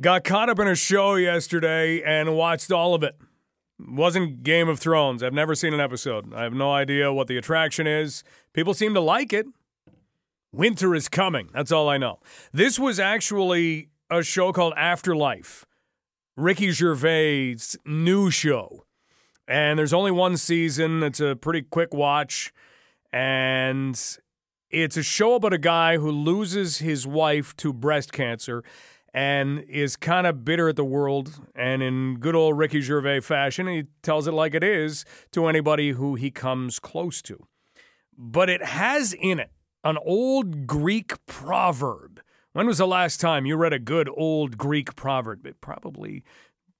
Got caught up in a show yesterday and watched all of it. Wasn't Game of Thrones. I've never seen an episode. I have no idea what the attraction is. People seem to like it. Winter is coming. That's all I know. This was actually a show called Afterlife, Ricky Gervais' new show. And there's only one season. It's a pretty quick watch. And it's a show about a guy who loses his wife to breast cancer and is kind of bitter at the world. And in good old Ricky Gervais fashion, he tells it like it is to anybody who he comes close to. But it has in it an old Greek proverb. When was the last time you read a good old Greek proverb? It probably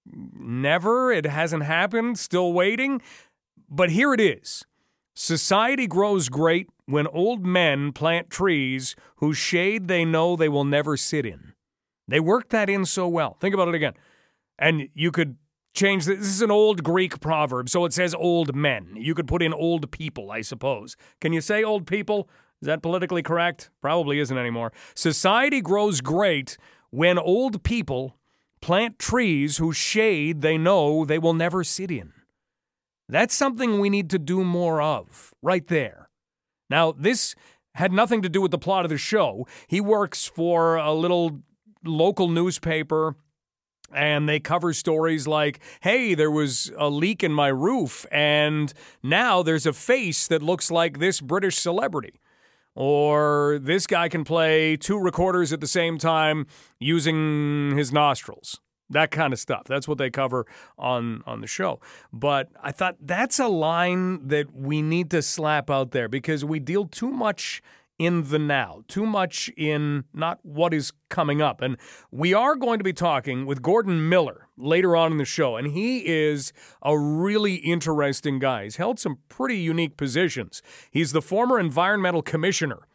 never. It hasn't happened. Still waiting. But here it is. Society grows great when old men plant trees whose shade they know they will never sit in. They work that in so well. Think about it again. And you could change this. This is an old Greek proverb, so it says old men. You could put in old people, I suppose. Can you say old people? Is that politically correct? Probably isn't anymore. Society grows great when old people plant trees whose shade they know they will never sit in. That's something we need to do more of, right there. Now, this had nothing to do with the plot of the show. He works for a little local newspaper and they cover stories like, hey, there was a leak in my roof, and now there's a face that looks like this British celebrity. Or this guy can play two recorders at the same time using his nostrils. That kind of stuff. That's what they cover on on the show. But I thought that's a line that we need to slap out there because we deal too much in the now, too much in not what is coming up. And we are going to be talking with Gordon Miller later on in the show, and he is a really interesting guy. He's held some pretty unique positions. He's the former environmental commissioner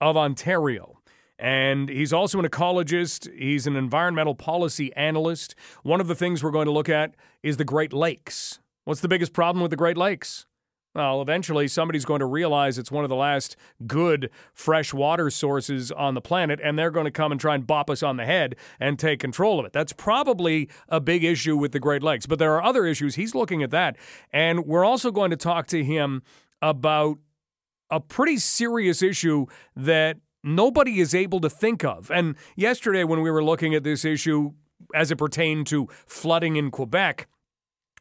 of Ontario. And he's also an ecologist. He's an environmental policy analyst. One of the things we're going to look at is the Great Lakes. What's the biggest problem with the Great Lakes? Well, eventually somebody's going to realize it's one of the last good fresh water sources on the planet, and they're going to come and try and bop us on the head and take control of it. That's probably a big issue with the Great Lakes. But there are other issues. He's looking at that. And we're also going to talk to him about a pretty serious issue that nobody is able to think of. And yesterday, when we were looking at this issue as it pertained to flooding in Quebec,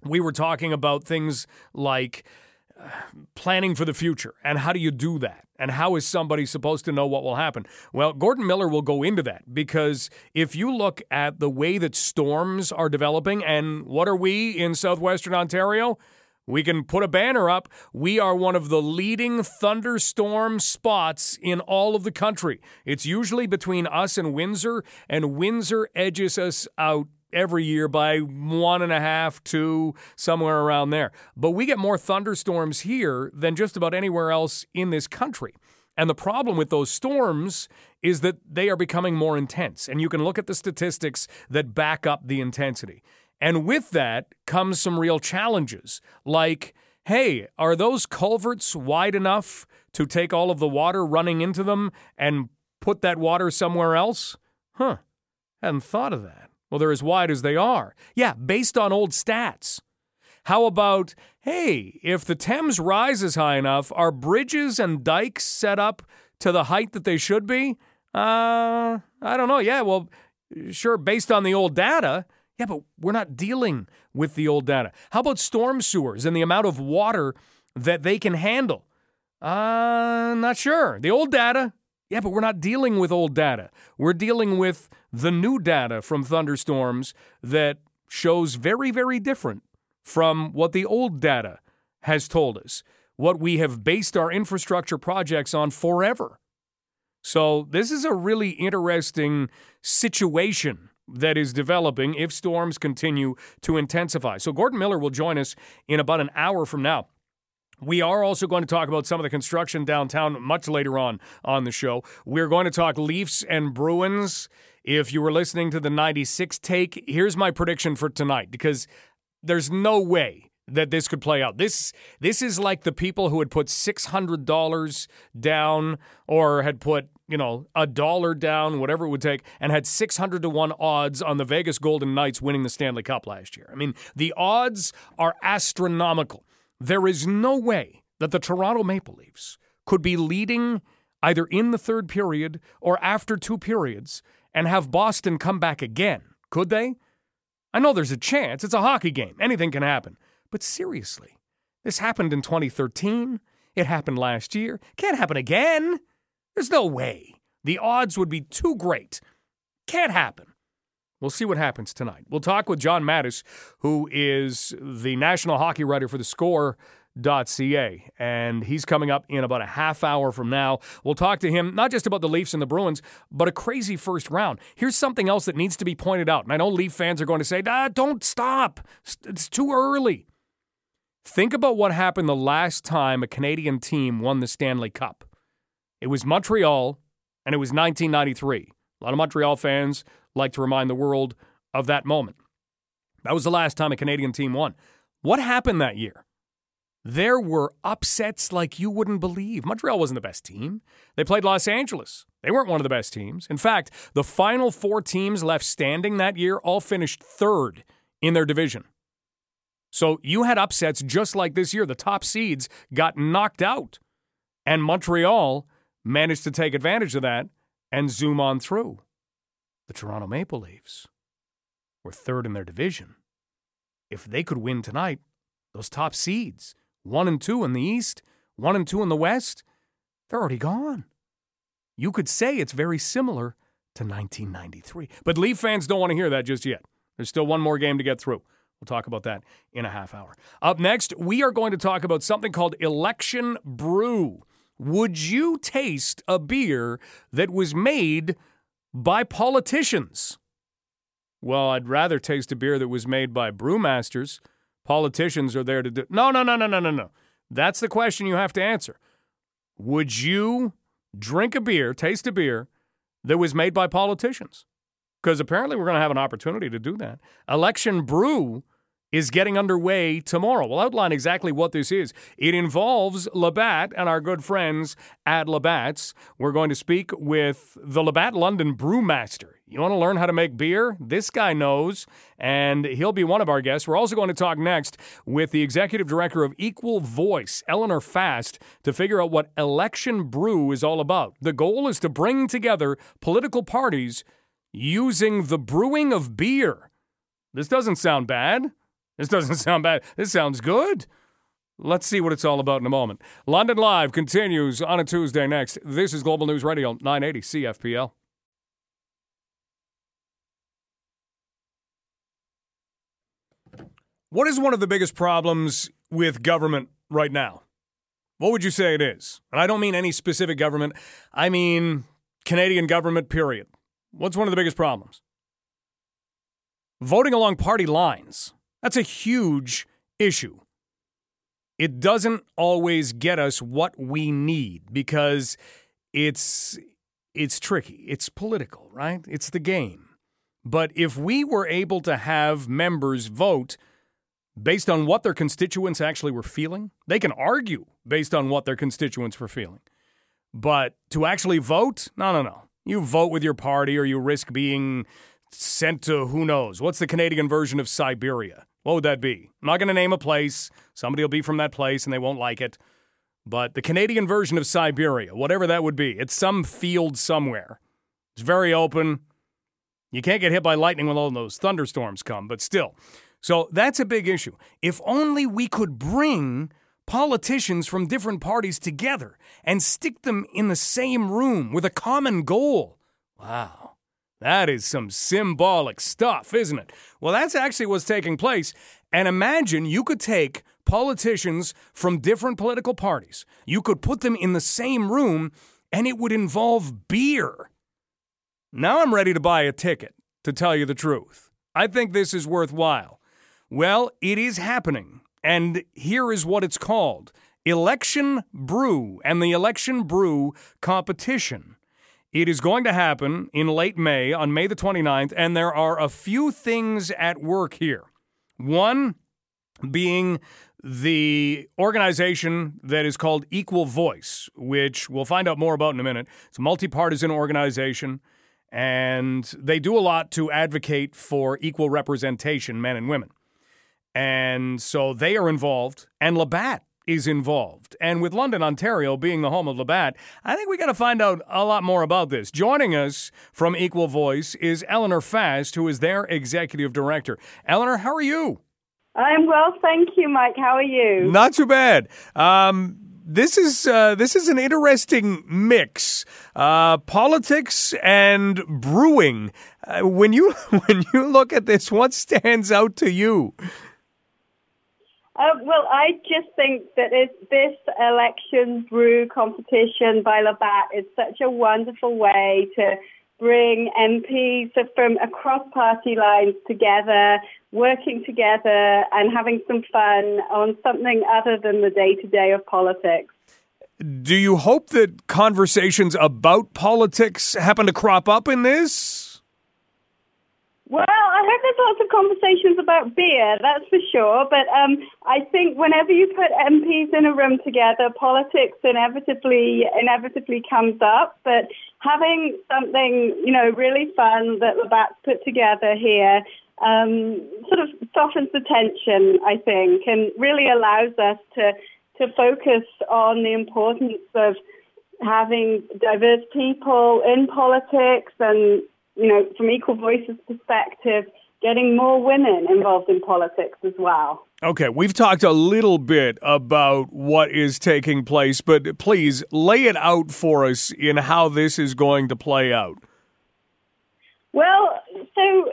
we were talking about things like planning for the future and how do you do that and how is somebody supposed to know what will happen well gordon miller will go into that because if you look at the way that storms are developing and what are we in southwestern ontario we can put a banner up. We are one of the leading thunderstorm spots in all of the country. It's usually between us and Windsor, and Windsor edges us out every year by one and a half, two, somewhere around there. But we get more thunderstorms here than just about anywhere else in this country. And the problem with those storms is that they are becoming more intense. And you can look at the statistics that back up the intensity. And with that comes some real challenges like, hey, are those culverts wide enough to take all of the water running into them and put that water somewhere else? Huh, hadn't thought of that. Well, they're as wide as they are. Yeah, based on old stats. How about, hey, if the Thames rises high enough, are bridges and dikes set up to the height that they should be? Uh, I don't know. Yeah, well, sure, based on the old data. Yeah, but we're not dealing with the old data. How about storm sewers and the amount of water that they can handle? Uh, not sure. The old data, yeah, but we're not dealing with old data. We're dealing with the new data from thunderstorms that shows very, very different from what the old data has told us, what we have based our infrastructure projects on forever. So, this is a really interesting situation that is developing if storms continue to intensify. So, Gordon Miller will join us in about an hour from now. We are also going to talk about some of the construction downtown much later on on the show. We're going to talk Leafs and Bruins. If you were listening to the 96 take, here's my prediction for tonight because there's no way that this could play out. This this is like the people who had put six hundred dollars down or had put you know a dollar down, whatever it would take, and had six hundred to one odds on the Vegas Golden Knights winning the Stanley Cup last year. I mean, the odds are astronomical. There is no way that the Toronto Maple Leafs could be leading either in the third period or after two periods and have Boston come back again. Could they? I know there's a chance. It's a hockey game. Anything can happen. But seriously, this happened in 2013. It happened last year. Can't happen again. There's no way. The odds would be too great. Can't happen. We'll see what happens tonight. We'll talk with John Matisz, who is the national hockey writer for the score ca and he's coming up in about a half hour from now we'll talk to him not just about the leafs and the bruins but a crazy first round here's something else that needs to be pointed out and i know leaf fans are going to say ah, don't stop it's too early Think about what happened the last time a Canadian team won the Stanley Cup. It was Montreal, and it was 1993. A lot of Montreal fans like to remind the world of that moment. That was the last time a Canadian team won. What happened that year? There were upsets like you wouldn't believe. Montreal wasn't the best team. They played Los Angeles. They weren't one of the best teams. In fact, the final four teams left standing that year all finished third in their division. So you had upsets just like this year. The top seeds got knocked out, and Montreal managed to take advantage of that and zoom on through. The Toronto Maple Leafs were third in their division. If they could win tonight, those top seeds, one and two in the East, one and two in the West, they're already gone. You could say it's very similar to 1993. But Leaf fans don't want to hear that just yet. There's still one more game to get through. We'll talk about that in a half hour. Up next, we are going to talk about something called election brew. Would you taste a beer that was made by politicians? Well, I'd rather taste a beer that was made by brewmasters. Politicians are there to do. No, no, no, no, no, no, no. That's the question you have to answer. Would you drink a beer, taste a beer that was made by politicians? Because apparently we're going to have an opportunity to do that. Election brew is getting underway tomorrow. We'll outline exactly what this is. It involves Labatt and our good friends at Labatt's. We're going to speak with the Labatt London Brewmaster. You want to learn how to make beer? This guy knows, and he'll be one of our guests. We're also going to talk next with the executive director of Equal Voice, Eleanor Fast, to figure out what election brew is all about. The goal is to bring together political parties using the brewing of beer. This doesn't sound bad. This doesn't sound bad. This sounds good. Let's see what it's all about in a moment. London Live continues on a Tuesday next. This is Global News Radio 980 CFPL. What is one of the biggest problems with government right now? What would you say it is? And I don't mean any specific government, I mean Canadian government, period. What's one of the biggest problems? Voting along party lines. That's a huge issue. It doesn't always get us what we need because it's it's tricky. It's political, right? It's the game. But if we were able to have members vote based on what their constituents actually were feeling, they can argue based on what their constituents were feeling. But to actually vote, no, no, no. You vote with your party or you risk being sent to who knows. What's the Canadian version of Siberia? What would that be? I'm not going to name a place. Somebody will be from that place and they won't like it. But the Canadian version of Siberia, whatever that would be, it's some field somewhere. It's very open. You can't get hit by lightning when all those thunderstorms come, but still. So that's a big issue. If only we could bring politicians from different parties together and stick them in the same room with a common goal. Wow. That is some symbolic stuff, isn't it? Well, that's actually what's taking place. And imagine you could take politicians from different political parties, you could put them in the same room, and it would involve beer. Now I'm ready to buy a ticket, to tell you the truth. I think this is worthwhile. Well, it is happening. And here is what it's called Election Brew and the Election Brew Competition. It is going to happen in late May, on May the 29th, and there are a few things at work here. One, being the organization that is called Equal Voice, which we'll find out more about in a minute. It's a multi-partisan organization, and they do a lot to advocate for equal representation, men and women. And so they are involved, and Labatt is involved. And with London, Ontario being the home of Labatt, I think we got to find out a lot more about this. Joining us from Equal Voice is Eleanor Fast, who is their executive director. Eleanor, how are you? I'm well, thank you, Mike. How are you? Not too bad. Um, this is uh, this is an interesting mix, uh, politics and brewing. Uh, when you when you look at this, what stands out to you? Uh, well, I just think that this election brew competition by Labatt is such a wonderful way to bring MPs from across party lines together, working together and having some fun on something other than the day to day of politics. Do you hope that conversations about politics happen to crop up in this? Well, I hope there's lots of conversations about beer, that's for sure. But um, I think whenever you put MPs in a room together, politics inevitably inevitably comes up. But having something, you know, really fun that Labatt's put together here um, sort of softens the tension, I think, and really allows us to to focus on the importance of having diverse people in politics and you know, from Equal Voices perspective, getting more women involved in politics as well. Okay, we've talked a little bit about what is taking place, but please lay it out for us in how this is going to play out. Well, so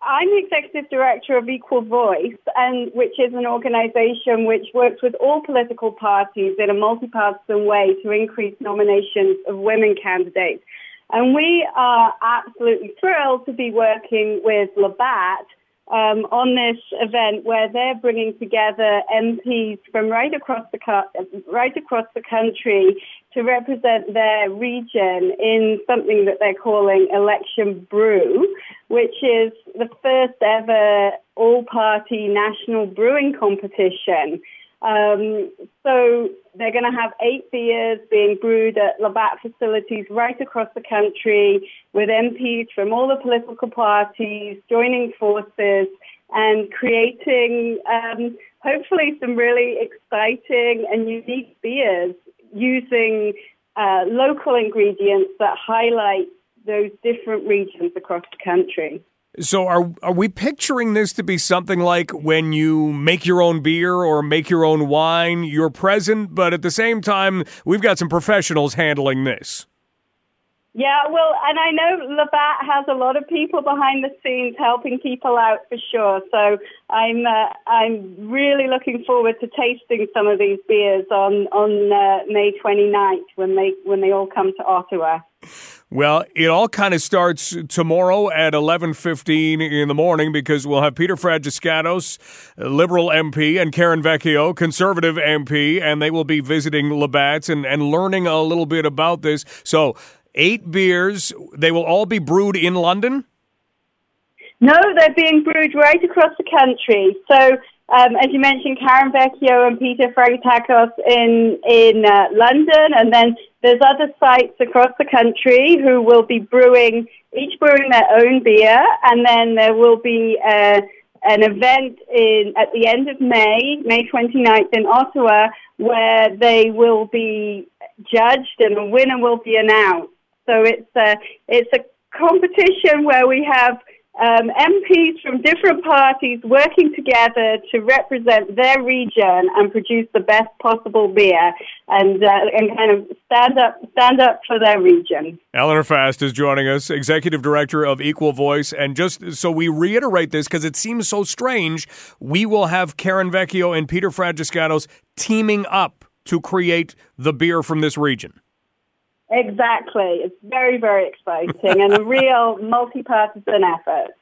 I'm the executive director of Equal Voice, and which is an organization which works with all political parties in a multipartisan way to increase nominations of women candidates. And we are absolutely thrilled to be working with Labatt um, on this event where they're bringing together MPs from right across the right across the country to represent their region in something that they're calling Election Brew, which is the first ever all-party national brewing competition. Um, so they're going to have eight beers being brewed at Labatt facilities right across the country with MPs from all the political parties joining forces and creating um, hopefully some really exciting and unique beers using uh, local ingredients that highlight those different regions across the country. So are are we picturing this to be something like when you make your own beer or make your own wine, you're present, but at the same time, we've got some professionals handling this. Yeah, well, and I know Labatt has a lot of people behind the scenes helping people out for sure. So I'm uh, I'm really looking forward to tasting some of these beers on on uh, May 29th when they when they all come to Ottawa. Well, it all kind of starts tomorrow at 11:15 in the morning because we'll have Peter Fragiskatos, Liberal MP, and Karen Vecchio, Conservative MP, and they will be visiting Labatt's and, and learning a little bit about this. So, eight beers. They will all be brewed in London? No, they're being brewed right across the country. So um, as you mentioned, Karen Vecchio and Peter Fragiskatos in in uh, London, and then there's other sites across the country who will be brewing, each brewing their own beer, and then there will be uh, an event in at the end of May, May 29th in Ottawa, where they will be judged and a winner will be announced. So it's a it's a competition where we have um, MPs from different parties working together to represent their region and produce the best possible beer and uh, and kind of stand up stand up for their region. Eleanor Fast is joining us, executive director of Equal Voice, and just so we reiterate this because it seems so strange, we will have Karen Vecchio and Peter Fragiskatos teaming up to create the beer from this region. Exactly. It's very, very exciting and a real multi-partisan effort.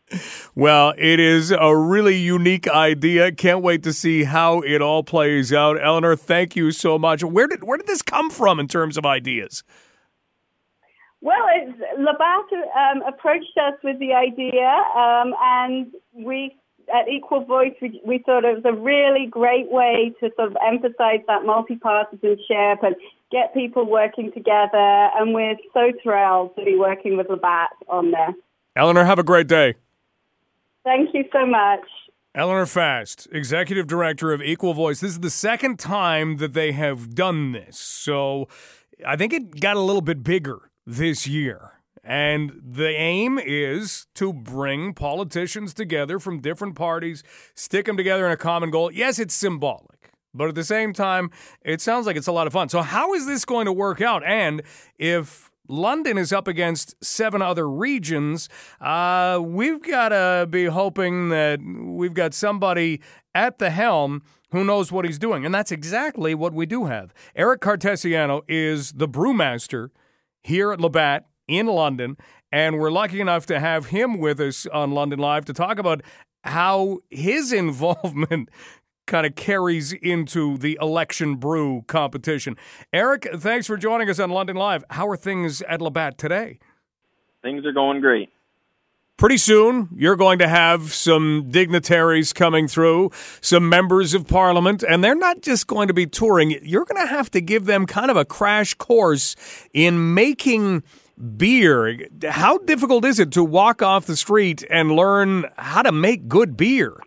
Well, it is a really unique idea. Can't wait to see how it all plays out. Eleanor, thank you so much. Where did where did this come from in terms of ideas? Well, Labatt um, approached us with the idea, um, and we at Equal Voice, we, we thought it was a really great way to sort of emphasize that multi-partisanship and get people working together. And we're so thrilled to be working with Labatt on this. Eleanor, have a great day. Thank you so much. Eleanor Fast, Executive Director of Equal Voice. This is the second time that they have done this. So I think it got a little bit bigger this year. And the aim is to bring politicians together from different parties, stick them together in a common goal. Yes, it's symbolic, but at the same time, it sounds like it's a lot of fun. So, how is this going to work out? And if London is up against seven other regions. Uh, we've got to be hoping that we've got somebody at the helm who knows what he's doing. And that's exactly what we do have. Eric Cartesiano is the brewmaster here at Labatt in London. And we're lucky enough to have him with us on London Live to talk about how his involvement kind of carries into the election brew competition. Eric, thanks for joining us on London Live. How are things at Labatt today? Things are going great. Pretty soon, you're going to have some dignitaries coming through, some members of parliament, and they're not just going to be touring. You're going to have to give them kind of a crash course in making beer. How difficult is it to walk off the street and learn how to make good beer?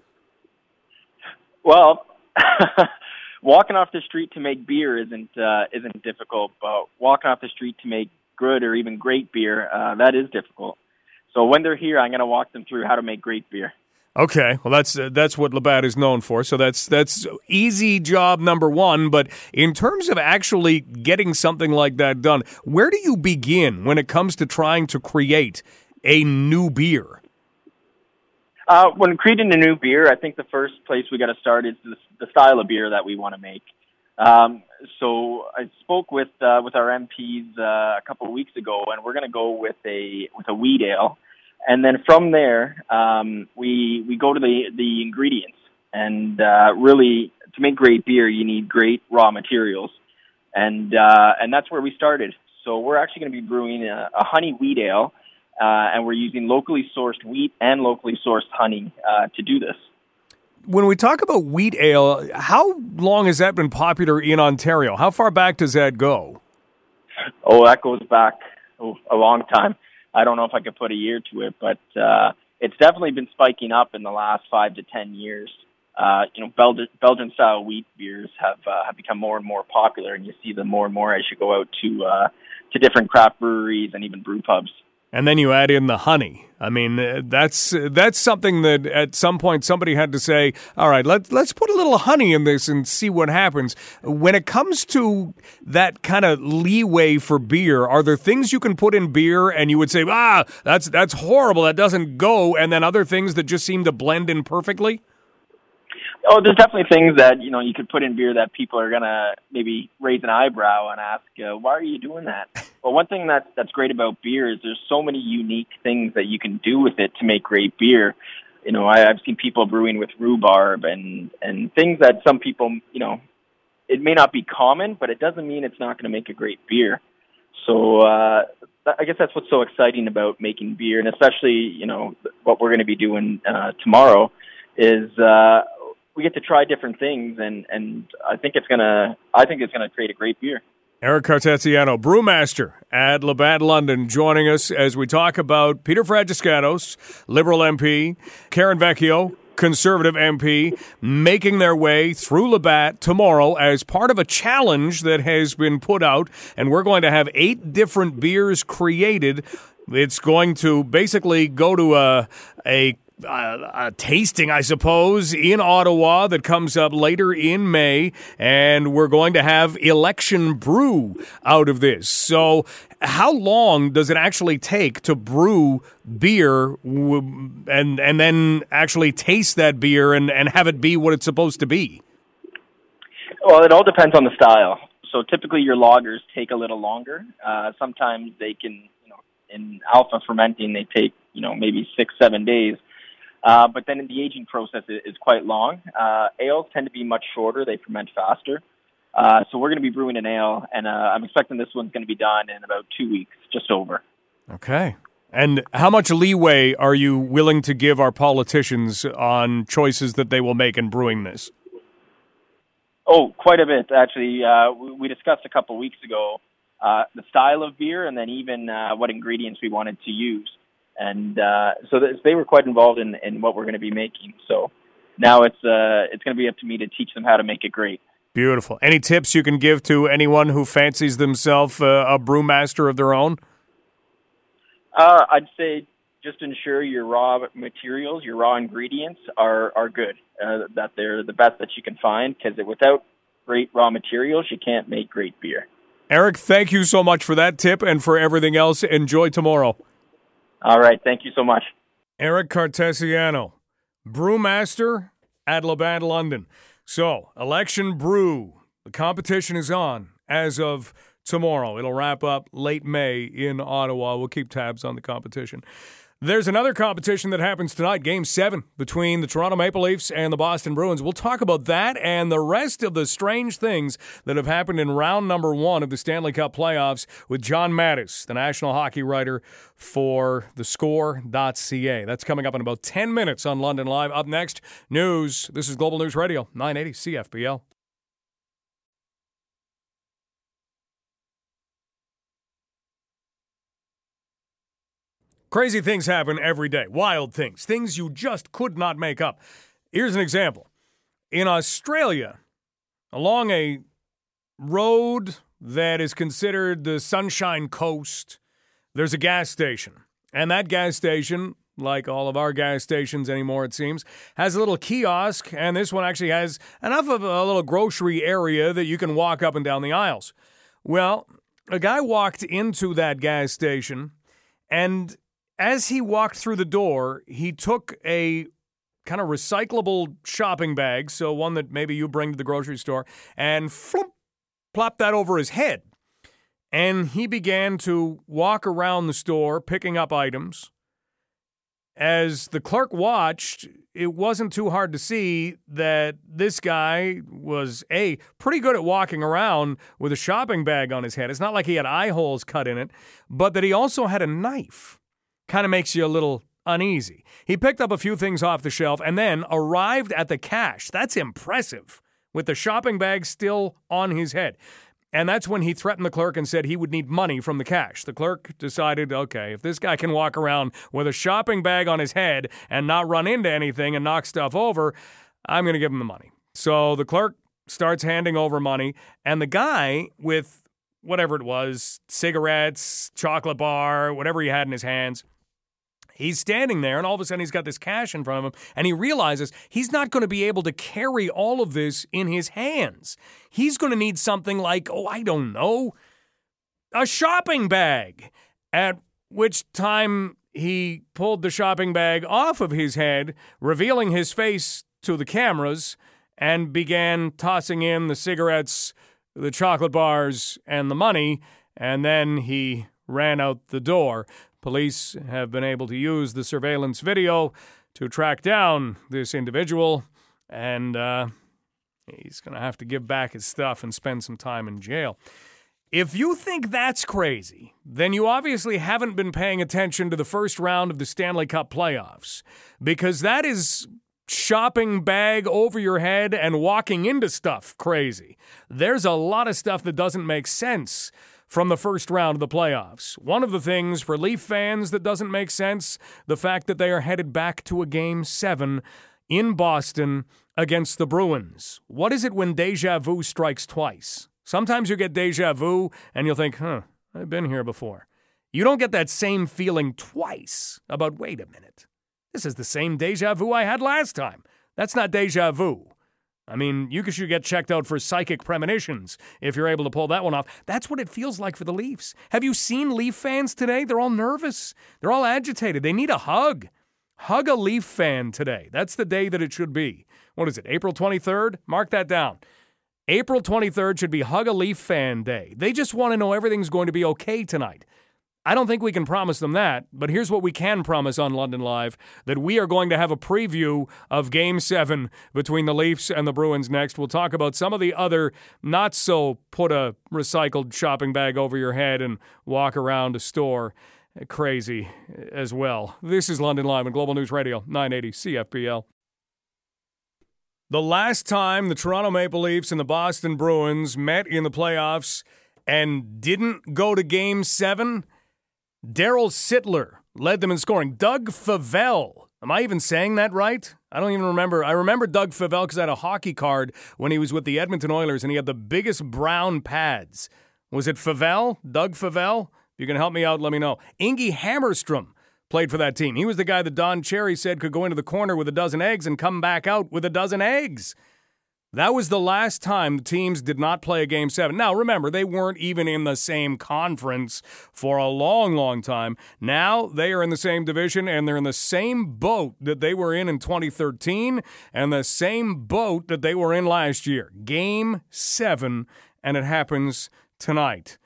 Well, walking off the street to make beer isn't uh, isn't difficult, but walking off the street to make good or even great beer uh, that is difficult. So when they're here, I'm going to walk them through how to make great beer. Okay, well that's uh, that's what Labatt is known for. So that's that's easy job number one. But in terms of actually getting something like that done, where do you begin when it comes to trying to create a new beer? Uh, when creating a new beer, I think the first place we got to start is the, the, style of beer that we want to make. Um, so I spoke with uh, with our MPs uh, a couple of weeks ago, and we're going to go with a with a wheat ale, and then from there um, we we go to the the ingredients, and uh, really to make great beer, you need great raw materials, and uh, and that's where we started. So we're actually going to be brewing a, a honey wheat ale uh, and we're using locally sourced wheat and locally sourced honey uh, to do this. When we talk about wheat ale, how long has that been popular in Ontario? How far back does that go? Oh, that goes back oh, a long time. I don't know if I could put a year to it, but uh, it's definitely been spiking up in the last five to ten years. Uh, you know, Belgian, Belgian style wheat beers have uh, have become more and more popular, and you see them more and more as you go out to uh, to different craft breweries and even brew pubs and then you add in the honey. I mean, uh, that's that's something that at some point somebody had to say, "All right, let's let's put a little honey in this and see what happens." When it comes to that kind of leeway for beer, are there things you can put in beer and you would say, "Ah, that's that's horrible. That doesn't go," and then other things that just seem to blend in perfectly? Oh, there's definitely things that you know you could put in beer that people are gonna maybe raise an eyebrow and ask, uh, "Why are you doing that?" Well, one thing that that's great about beer is there's so many unique things that you can do with it to make great beer. You know, I, I've seen people brewing with rhubarb and and things that some people, you know, it may not be common, but it doesn't mean it's not going to make a great beer. So uh, I guess that's what's so exciting about making beer, and especially you know what we're going to be doing uh, tomorrow is uh, we get to try different things, and and I think it's gonna I think it's gonna create a great beer. Eric Cartesiano, brewmaster at Labatt London, joining us as we talk about Peter Fragiskatos, Liberal MP, Karen Vecchio, Conservative MP, making their way through Labatt tomorrow as part of a challenge that has been put out. And we're going to have eight different beers created. It's going to basically go to a, a uh, a tasting, I suppose, in Ottawa that comes up later in May, and we're going to have election brew out of this. So, how long does it actually take to brew beer and and then actually taste that beer and, and have it be what it's supposed to be? Well, it all depends on the style. So typically, your lagers take a little longer. Uh, sometimes they can, you know, in alpha fermenting, they take you know maybe six, seven days. Uh, but then the aging process is, is quite long. Uh, ales tend to be much shorter; they ferment faster. Uh, so we're going to be brewing an ale, and uh, I'm expecting this one's going to be done in about two weeks, just over. Okay. And how much leeway are you willing to give our politicians on choices that they will make in brewing this? Oh, quite a bit actually. Uh, we discussed a couple weeks ago uh, the style of beer, and then even uh, what ingredients we wanted to use. And uh, so they were quite involved in, in what we're going to be making. So now it's uh, it's going to be up to me to teach them how to make it great. Beautiful. Any tips you can give to anyone who fancies themselves uh, a brewmaster of their own? Uh, I'd say just ensure your raw materials, your raw ingredients are are good. Uh, that they're the best that you can find. Because without great raw materials, you can't make great beer. Eric, thank you so much for that tip and for everything else. Enjoy tomorrow. All right. Thank you so much. Eric Cartesiano, brewmaster at Labatt London. So, election brew. The competition is on as of tomorrow. It'll wrap up late May in Ottawa. We'll keep tabs on the competition. There's another competition that happens tonight, Game 7, between the Toronto Maple Leafs and the Boston Bruins. We'll talk about that and the rest of the strange things that have happened in round number one of the Stanley Cup playoffs with John Matisz, the national hockey writer for thescore.ca. That's coming up in about 10 minutes on London Live. Up next, news. This is Global News Radio, 980 CFPL. Crazy things happen every day, wild things, things you just could not make up. Here's an example. In Australia, along a road that is considered the Sunshine Coast, there's a gas station. And that gas station, like all of our gas stations anymore, it seems, has a little kiosk. And this one actually has enough of a little grocery area that you can walk up and down the aisles. Well, a guy walked into that gas station and as he walked through the door, he took a kind of recyclable shopping bag, so one that maybe you bring to the grocery store, and flump, plopped that over his head. And he began to walk around the store picking up items. As the clerk watched, it wasn't too hard to see that this guy was A, pretty good at walking around with a shopping bag on his head. It's not like he had eye holes cut in it, but that he also had a knife kind of makes you a little uneasy. He picked up a few things off the shelf and then arrived at the cash. That's impressive, with the shopping bag still on his head. And that's when he threatened the clerk and said he would need money from the cash. The clerk decided, okay, if this guy can walk around with a shopping bag on his head and not run into anything and knock stuff over, I'm going to give him the money. So the clerk starts handing over money, and the guy with whatever it was cigarettes, chocolate bar, whatever he had in his hands He's standing there, and all of a sudden he's got this cash in front of him, and he realizes he's not going to be able to carry all of this in his hands. He's going to need something like, oh, I don't know, a shopping bag. At which time he pulled the shopping bag off of his head, revealing his face to the cameras, and began tossing in the cigarettes, the chocolate bars, and the money. And then he ran out the door. Police have been able to use the surveillance video to track down this individual, and uh, he's going to have to give back his stuff and spend some time in jail. If you think that's crazy, then you obviously haven't been paying attention to the first round of the Stanley Cup playoffs, because that is shopping bag over your head and walking into stuff crazy. There's a lot of stuff that doesn't make sense from the first round of the playoffs. One of the things for Leaf fans that doesn't make sense the fact that they are headed back to a game seven in Boston against the Bruins. What is it when deja vu strikes twice? Sometimes you get deja vu and you'll think, huh, I've been here before. You don't get that same feeling twice about, wait a minute, this is the same deja vu I had last time. That's not deja vu. I mean, you should get checked out for psychic premonitions if you're able to pull that one off. That's what it feels like for the Leafs. Have you seen Leaf fans today? They're all nervous. They're all agitated. They need a hug. Hug a Leaf fan today. That's the day that it should be. What is it, April 23rd? Mark that down. April 23rd should be Hug a Leaf Fan Day. They just want to know everything's going to be okay tonight. I don't think we can promise them that, but here's what we can promise on London Live that we are going to have a preview of Game 7 between the Leafs and the Bruins next. We'll talk about some of the other not so put a recycled shopping bag over your head and walk around a store crazy as well. This is London Live on Global News Radio 980 CFPL. The last time the Toronto Maple Leafs and the Boston Bruins met in the playoffs and didn't go to game 7 Darryl Sittler led them in scoring. Doug Favell. Am I even saying that right? I don't even remember. I remember Doug Favell because I had a hockey card when he was with the Edmonton Oilers and he had the biggest brown pads. Was it Favell? Doug Favell? If you can help me out, let me know. Inge Hammarström played for that team. He was the guy that Don Cherry said could go into the corner with a dozen eggs and come back out with a dozen eggs. That was the last time the teams did not play a game seven. Now, remember, they weren't even in the same conference for a long, long time. Now they are in the same division and they're in the same boat that they were in in 2013 and the same boat that they were in last year. Game seven, and it happens tonight.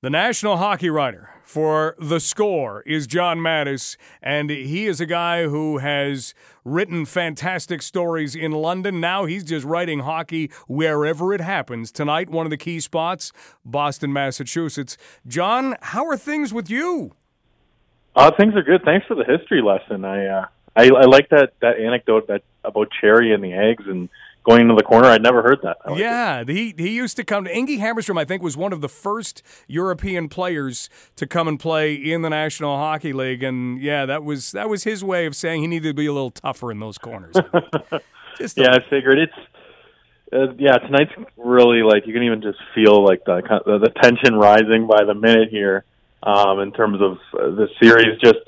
The national hockey writer for The Score is John Matisz, and he is a guy who has written fantastic stories in London. Now he's just writing hockey wherever it happens. Tonight, one of the key spots, Boston, Massachusetts. John, how are things with you? Uh, things are good. Thanks for the history lesson. I uh, I, I like that that anecdote that about Cherry and the eggs and going into the corner. I'd never heard that. Like yeah, it. he he used to come to Ingy Hammarström. I think was one of the first European players to come and play in the National Hockey League, and yeah, that was that was his way of saying he needed to be a little tougher in those corners. yeah, I figured it's. Uh, yeah, tonight's really like you can even just feel like the the, the tension rising by the minute here um, in terms of uh, the series. Just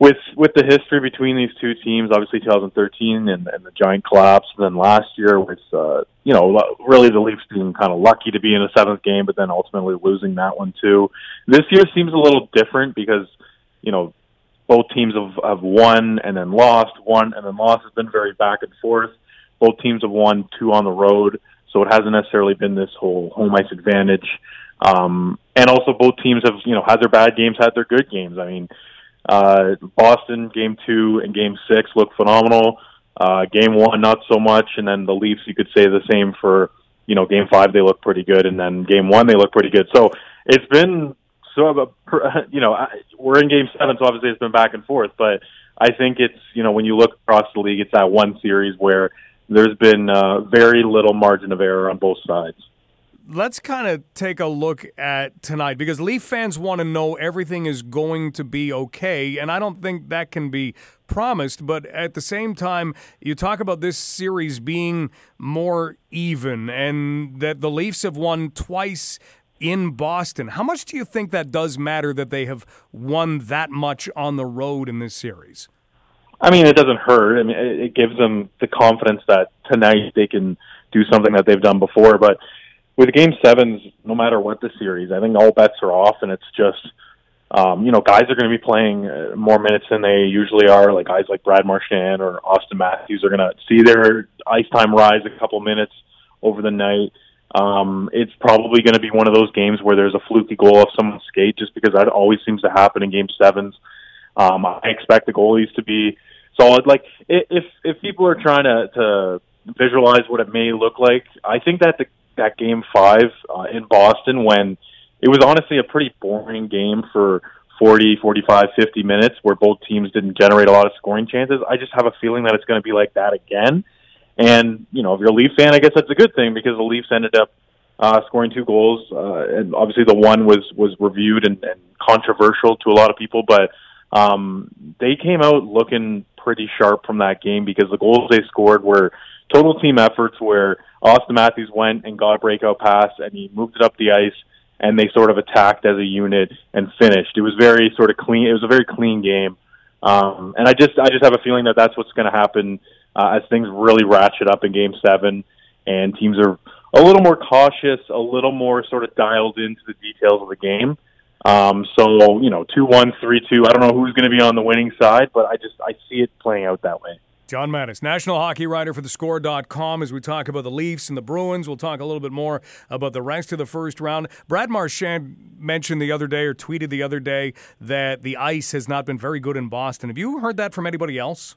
with with the history between these two teams, obviously 2013 and, and the giant collapse, and then last year with uh, you know really the Leafs being kind of lucky to be in a seventh game, but then ultimately losing that one too. This year seems a little different because you know both teams have, have won and then lost, won and then lost. It's been very back and forth. Both teams have won two on the road, so it hasn't necessarily been this whole home ice advantage. Um, and also both teams have you know had their bad games, had their good games. I mean uh, Boston game two and game six look phenomenal. Uh, game one, not so much, and then the Leafs, you could say the same for you know game five. They look pretty good, and then game one they look pretty good. So it's been a you know we're in game seven, so obviously it's been back and forth. But I think it's you know when you look across the league, it's that one series where there's been uh, very little margin of error on both sides let's kind of take a look at tonight because Leaf fans want to know everything is going to be okay, and I don't think that can be promised. But at the same time, you talk about this series being more even and that the Leafs have won twice in Boston. How much do you think that does matter that they have won that much on the road in this series? I mean, it doesn't hurt. I mean, it gives them the confidence that tonight they can do something that they've done before. But with game sevens, no matter what the series, I think all bets are off, and it's just um, you know guys are going to be playing uh, more minutes than they usually are. Like guys like Brad Marchand or Auston Matthews are going to see their ice time rise a couple minutes over the night. Um, it's probably going to be one of those games where there's a fluky goal of someone skate, just because that always seems to happen in game sevens. Um, I expect the goalies to be solid. Like if if people are trying to to visualize what it may look like, I think that the that game five uh, in Boston when it was honestly a pretty boring game for 40, 45, 50 minutes where both teams didn't generate a lot of scoring chances. I just have a feeling that it's going to be like that again. And, you know, if you're a Leaf fan, I guess that's a good thing because the Leafs ended up uh, scoring two goals. Uh, and obviously the one was, was reviewed and, and controversial to a lot of people, but um, they came out looking pretty sharp from that game because the goals they scored were total team efforts where Auston Matthews went and got a breakout pass and he moved it up the ice and they sort of attacked as a unit and finished. It was very sort of clean. It was a very clean game. Um, and I just, I just have a feeling that that's what's going to happen uh, as things really ratchet up in Game Seven, and teams are a little more cautious, a little more sort of dialed into the details of the game. Um, so you know, two one, three two. I don't know who's going to be on the winning side, but I just I see it playing out that way. John Matisz, national hockey writer for thescore.com as we talk about the Leafs and the Bruins. We'll talk a little bit more about the rest of the first round. Brad Marchand mentioned the other day or tweeted the other day that the ice has not been very good in Boston. Have you heard that from anybody else?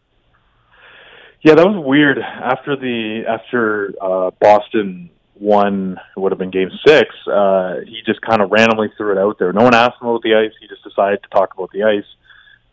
Yeah, that was weird. After the after uh, Boston one would have been game six, uh, he just kind of randomly threw it out there. No one asked him about the ice. He just decided to talk about the ice.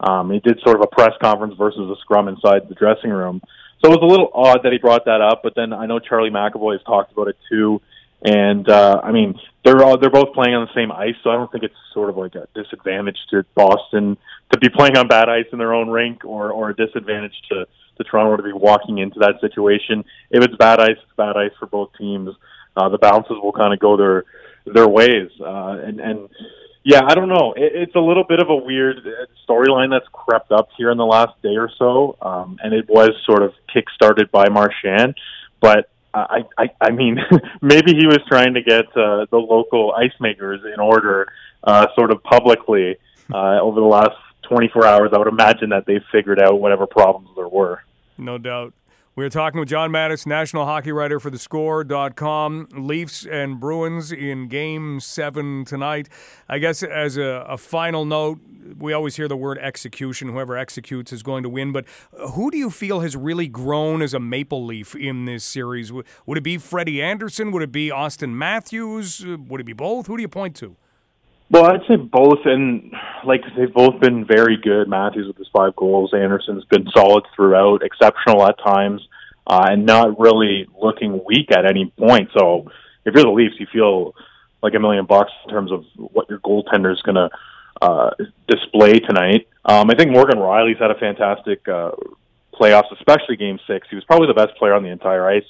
Um, he did sort of a press conference versus a scrum inside the dressing room. So it was a little odd that he brought that up, but then I know Charlie McAvoy has talked about it too. And uh, I mean, they're all, they're both playing on the same ice, so I don't think it's sort of like a disadvantage to Boston to be playing on bad ice in their own rink, or or a disadvantage to to Toronto to be walking into that situation. If it's bad ice, it's bad ice for both teams. Uh, the bounces will kind of go their their ways, uh, and and yeah, I don't know. It, it's a little bit of a weird storyline that's crept up here in the last day or so, um, and it was sort of kick-started by Marchand, but I, I, I mean, maybe he was trying to get uh, the local ice makers in order, uh, sort of publicly, uh, over the last 24 hours. I would imagine that they figured out whatever problems there were. No doubt. We are talking with John Matisz, national hockey writer for thescore.com. Leafs and Bruins in game seven tonight. I guess as a, a, final note, we always hear the word execution. Whoever executes is going to win. But who do you feel has really grown as a Maple Leaf in this series? Would it be Freddie Andersen? Would it be Austin Matthews? Would it be both? Who do you point to? Well, I'd say both, and like they've both been very good. Matthews with his five goals, Andersen's been solid throughout, exceptional at times, uh, and not really looking weak at any point. So, if you're the Leafs, you feel like a million bucks in terms of what your goaltender is going to uh, display tonight. Um, I think Morgan Rielly's had a fantastic uh, playoffs, especially Game Six. He was probably the best player on the entire ice.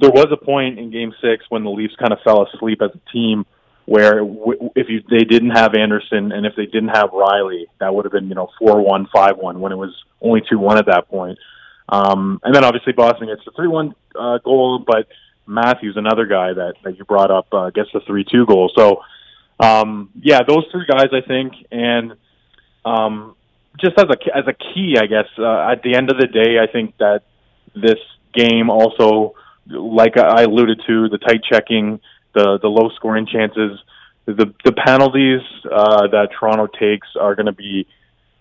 There was a point in Game Six when the Leafs kind of fell asleep as a team where if you, they didn't have Andersen and if they didn't have Rielly, that would have been you know four one five one when it was only two one at that point. Um, and then obviously Boston gets the three one uh, goal, but Matthews, another guy that that you brought up, uh, gets the three two goal. So um, yeah, those three guys I think, and um, just as a as a key, I guess uh, at the end of the day, I think that this game also, like I alluded to, the tight checking the the low scoring chances. The the penalties uh, that Toronto takes are going to be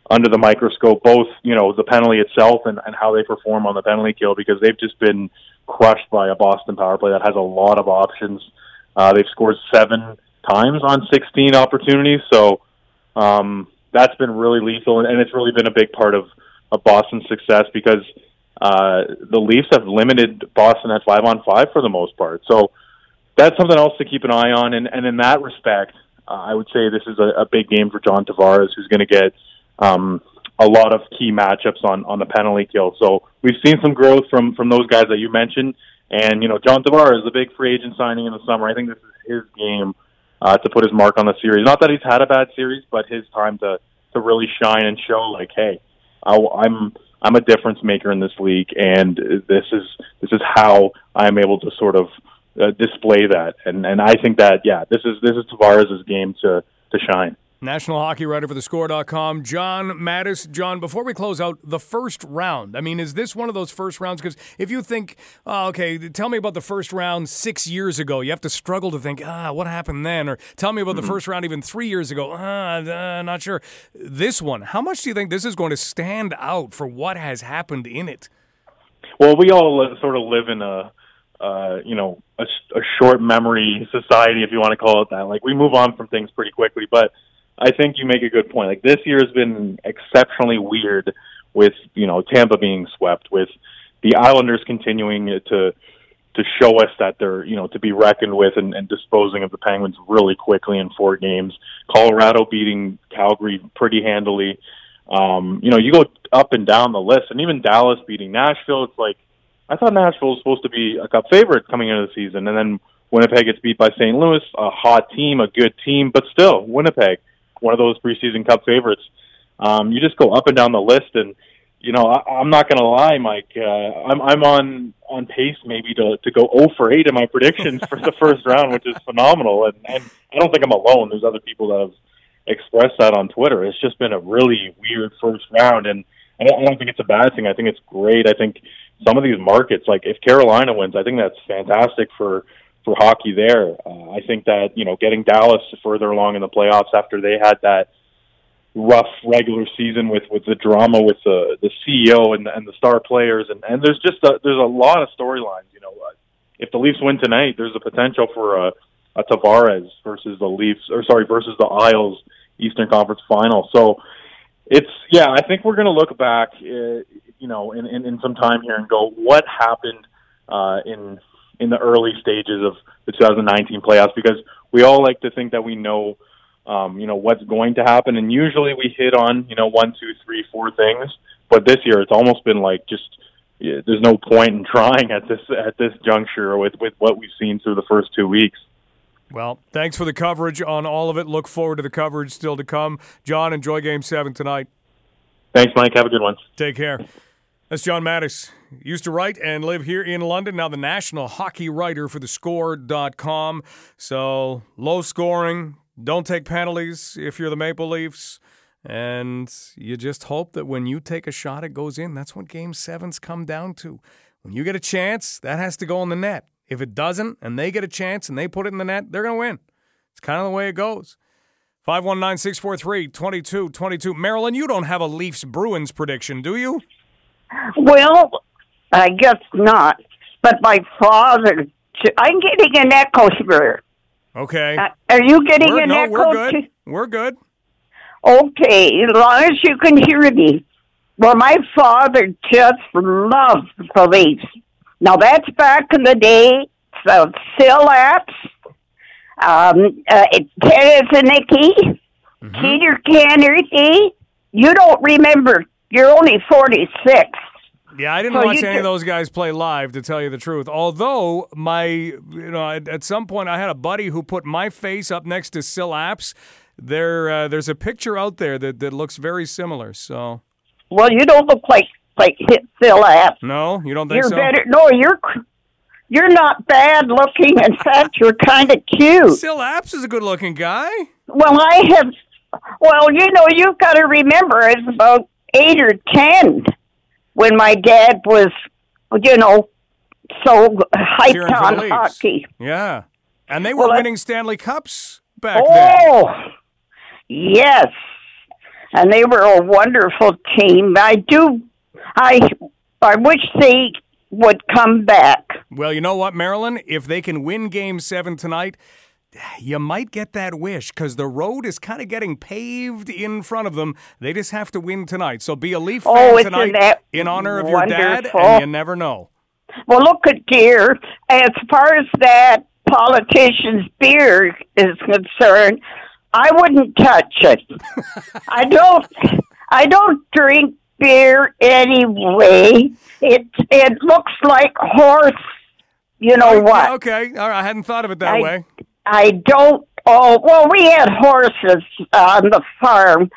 under the microscope. Both you know the penalty itself and, and how they perform on the penalty kill because they've just been crushed by a Boston power play that has a lot of options. Uh, they've scored seven times on 16 opportunities, so um, that's been really lethal, and, and it's really been a big part of, of Boston's success because uh, the Leafs have limited Boston at five on five for the most part. So that's something else to keep an eye on. And, and in that respect, uh, I would say this is a, a big game for John Tavares, who's going to get um, a lot of key matchups on on the penalty kill. So we've seen some growth from from those guys that you mentioned. And you know, John Tavares, the big free agent signing in the summer. I think this is his game uh, to put his mark on the series. Not that he's had a bad series, but his time to to really shine and show like, hey, I, I'm I'm a difference maker in this league, and this is this is how I'm able to sort of uh, display that. And and I think that yeah, this is this is Tavares' game to to shine. National hockey writer for the score.com, John Matisz. John, before we close out, the first round. I mean, is this one of those first rounds? Because if you think, oh, okay, tell me about the first round six years ago, you have to struggle to think, ah, what happened then? Or tell me about mm-hmm. the first round even three years ago. Ah, uh, not sure. This one, how much do you think this is going to stand out for what has happened in it? Well, we all sort of live in a uh, you know, a, a short memory society, if you want to call it that. Like we move on from things pretty quickly, but I think you make a good point. Like this year has been exceptionally weird with you know Tampa being swept, with the Islanders continuing to to show us that they're you know to be reckoned with and, and disposing of the Penguins really quickly in four games. Colorado beating Calgary pretty handily. Um, you know, you go up and down the list, and even Dallas beating Nashville. It's like I thought Nashville was supposed to be a cup favorite coming into the season, and then Winnipeg gets beat by St. Louis, a hot team, a good team, but still Winnipeg, one of those preseason cup favorites. Um, you just go up and down the list, and you know I, I'm not going to lie, Mike. Uh, I'm I'm on on pace maybe to to go 0 for 8 in my predictions for the first round, which is phenomenal, and and I don't think I'm alone. There's other people that have expressed that on Twitter. It's just been a really weird first round, and I don't, I don't think it's a bad thing. I think it's great. I think some of these markets, like if Carolina wins, I think that's fantastic for for hockey there. Uh, I think that you know getting Dallas further along in the playoffs after they had that rough regular season with with the drama with the the CEO and and the star players and and there's just a there's a lot of storylines. You know, uh, if the Leafs win tonight, there's a potential for a, a Tavares versus the Leafs, or sorry, versus the Isles Eastern Conference Final. So it's yeah, I think we're going to look back, uh, you know, in, in in some time here and go, what happened uh, in in the early stages of the 2019 playoffs? Because we all like to think that we know. Um, you know what's going to happen, and usually we hit on you know one, two, three, four things. But this year, it's almost been like just yeah, there's no point in trying at this at this juncture with with what we've seen through the first two weeks. Well, thanks for the coverage on all of it. Look forward to the coverage still to come. John, enjoy Game Seven tonight. Thanks, Mike. Have a good one. Take care. That's John Matisz. Used to write and live here in London, now the national hockey writer for the score.com. So low scoring, don't take penalties if you're the Maple Leafs. And you just hope that when you take a shot, it goes in. That's what game sevens come down to. When you get a chance, that has to go in the net. If it doesn't, and they get a chance and they put it in the net, they're going to win. It's kind of the way it goes. 519 643 2222. Marilyn, you don't have a Leafs Bruins prediction, do you? Well, I guess not. But my father, I'm getting an echo here. Okay. Uh, are you getting we're, an no, echo? we're good. too? We're good. Okay, as long as you can hear me. Well, my father just loved the Leafs. Now that's back in the day. So Syl Apps, um, uh, Tarazanicki, Mm-hmm. Teeder Kennedy. You don't remember. You're only 46. Yeah, I didn't So watch any of those guys play live, to tell you the truth. Although my, you know, at, at some point I had a buddy who put my face up next to Syl Apps. There, uh, there's a picture out there that, that looks very similar. So, Well, you don't look like like Syl Apps. no, you don't think You're so? better. No, you're you're not bad looking. In fact, you're kind of cute. Syl Apps is a good-looking guy. Well, I have. Well, you know, you've got to remember, it's about eight or ten when my dad was, you know, so hyped on hockey. Yeah, and they were Well, winning Stanley Cups back then. Oh, yes, and they were a wonderful team. I do. I I wish they would come back. Well, you know what, Marilyn? If they can win Game Seven tonight. You might get that wish because the road is kind of getting paved in front of them. They just have to win tonight. So be a Leaf oh, fan Oh, isn't tonight that in honor of your dad, wonderful? and you never know. Well, look at dear. As far as that politician's beer is concerned, I wouldn't touch it. I don't. I don't drink beer anyway. It it looks like horse. You know what? Okay, all right. I hadn't thought of it that I- way. I don't. Oh, well, we had horses on the farm,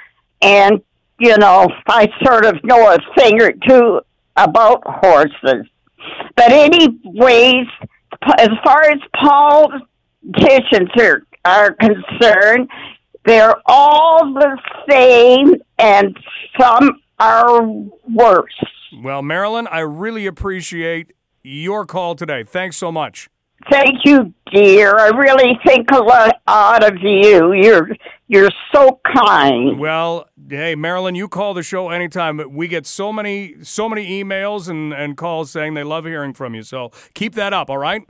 and you know, I sort of know a thing or two about horses. But anyways, as far as politicians are are concerned, they're all the same, and some are worse. Well, Marilyn, I really appreciate your call today. Thanks so much. Thank you, dear. I really think a lot out of you. You're you're so kind. Well, hey, Marilyn, you call the show anytime. We get so many, so many emails and, and calls saying they love hearing from you. So keep that up, all right?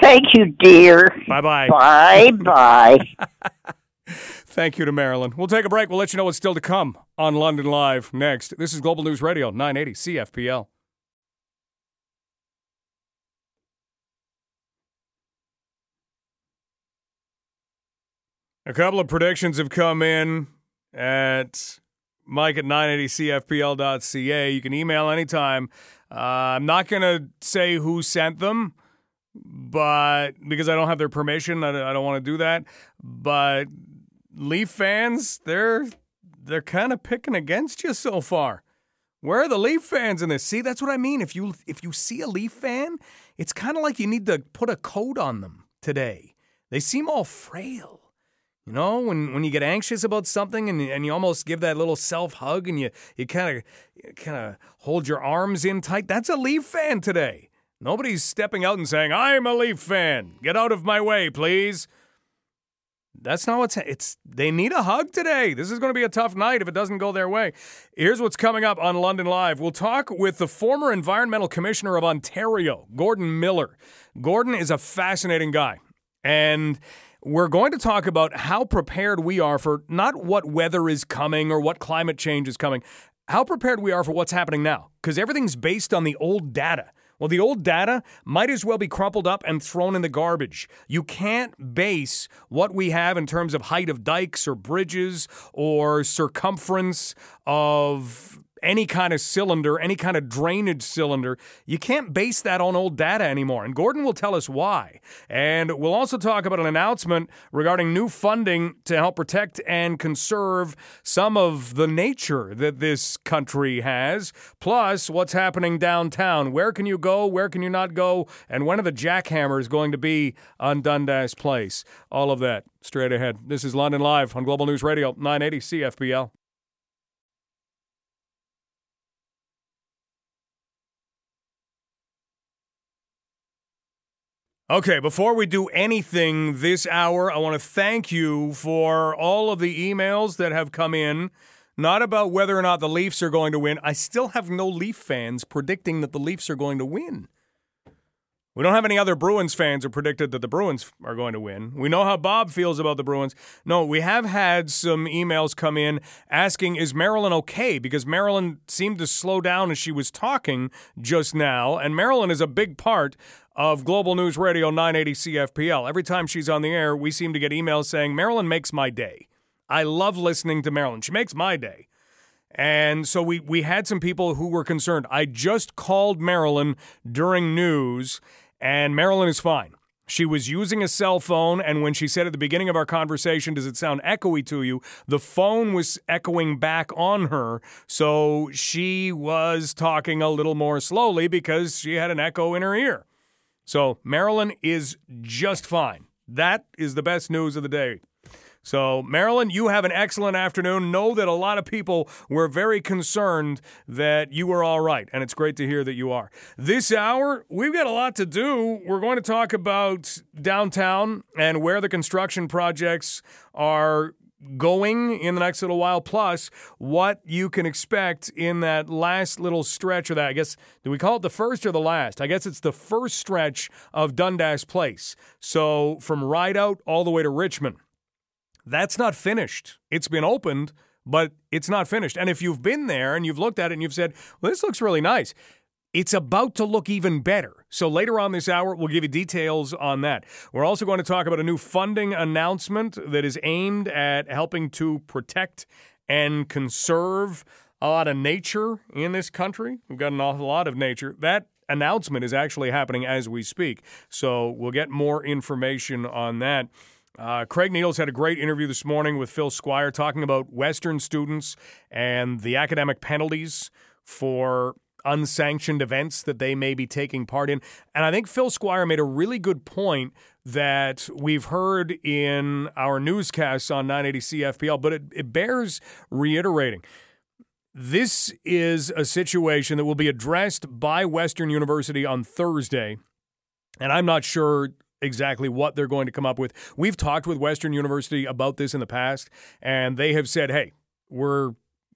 Thank you, dear. Bye bye. Bye bye. Thank you to Marilyn. We'll take a break. We'll let you know what's still to come on London Live next. This is Global News Radio, 980 CFPL. A couple of predictions have come in at Mike at 980CFPL.ca. You can email anytime. Uh, I'm not going to say who sent them, but because I don't have their permission, I, I don't want to do that. But Leaf fans, they're they're kind of picking against you so far. Where are the Leaf fans in this? See, that's what I mean. If you if you see a Leaf fan, it's kind of like you need to put a coat on them today. They seem all frail. You know, when, when you get anxious about something and, and you almost give that little self hug and you you kind of kind of hold your arms in tight. That's a Leaf fan today. Nobody's stepping out and saying, "I'm a Leaf fan. Get out of my way, please." that's not what's it's they need a hug today. This is going to be a tough night if it doesn't go their way. Here's what's coming up on London Live. We'll talk with the former environmental commissioner of Ontario, Gordon Miller. Gordon is a fascinating guy. And we're going to talk about how prepared we are for not what weather is coming or what climate change is coming, how prepared we are for what's happening now, because everything's based on the old data. Well, the old data might as well be crumpled up and thrown in the garbage. You can't base what we have in terms of height of dikes or bridges or circumference of any kind of cylinder, any kind of drainage cylinder. You can't base that on old data anymore. And Gordon will tell us why. And we'll also talk about an announcement regarding new funding to help protect and conserve some of the nature that this country has, plus what's happening downtown. Where can you go? Where can you not go? And when are the jackhammers going to be on Dundas Place? All of that straight ahead. This is London Live on Global News Radio, 980 CFPL. Okay, before we do anything this hour, I want to thank you for all of the emails that have come in, not about whether or not the Leafs are going to win. I still have no Leaf fans predicting that the Leafs are going to win. We don't have any other Bruins fans who predicted that the Bruins are going to win. We know how Bob feels about the Bruins. No, we have had some emails come in asking, is Marilyn okay? Because Marilyn seemed to slow down as she was talking just now, and Marilyn is a big part of Global News Radio 980 CFPL. Every time she's on the air, we seem to get emails saying, Marilyn makes my day. I love listening to Marilyn. She makes my day. And so we, we had some people who were concerned. I just called Marilyn during news, and Marilyn is fine. She was using a cell phone, and when she said at the beginning of our conversation, Does it sound echoey to you? the phone was echoing back on her. So she was talking a little more slowly because she had an echo in her ear. So Marilyn is just fine. That is the best news of the day. So, Marilyn, you have an excellent afternoon. Know that a lot of people were very concerned that you were all right, and it's great to hear that you are. This hour, we've got a lot to do. We're going to talk about downtown and where the construction projects are going in the next little while, plus what you can expect in that last little stretch of that. I guess, do we call it the first or the last? I guess it's the first stretch of Dundas Place. So from Ridout all the way to Richmond. That's not finished. It's been opened, but it's not finished. And if you've been there and you've looked at it and you've said, well, this looks really nice, it's about to look even better. So later on this hour, we'll give you details on that. We're also going to talk about a new funding announcement that is aimed at helping to protect and conserve a lot of nature in this country. We've got an awful lot of nature. That announcement is actually happening as we speak. So we'll get more information on that. Uh, Craig Needles had a great interview this morning with Phil Squire talking about Western students and the academic penalties for unsanctioned events that they may be taking part in. And I think Phil Squire made a really good point that we've heard in our newscasts on 980 CFPL, but it, it bears reiterating. This is a situation that will be addressed by Western University on Thursday. And I'm not sure exactly what they're going to come up with. We've talked with Western University about this in the past, and they have said, hey, we're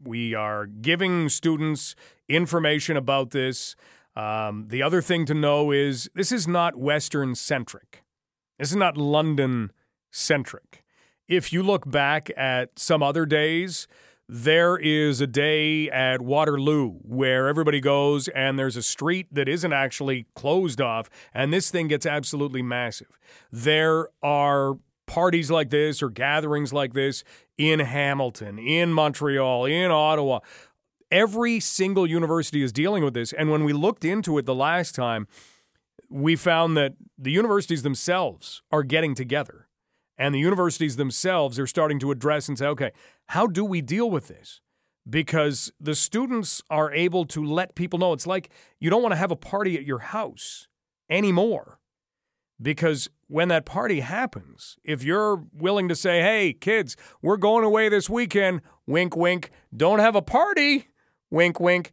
we are giving students information about this. Um, the other thing to know is this is not Western centric. This is not London centric. If you look back at some other days, there is a day at Waterloo where everybody goes and there's a street that isn't actually closed off, and this thing gets absolutely massive. There are parties like this or gatherings like this in Hamilton, in Montreal, in Ottawa. Every single university is dealing with this. And when we looked into it the last time, we found that the universities themselves are getting together. And the universities themselves are starting to address and say, okay, how do we deal with this? Because the students are able to let people know. It's like you don't want to have a party at your house anymore. Because when that party happens, if you're willing to say, hey, kids, we're going away this weekend, wink, wink, don't have a party, wink, wink,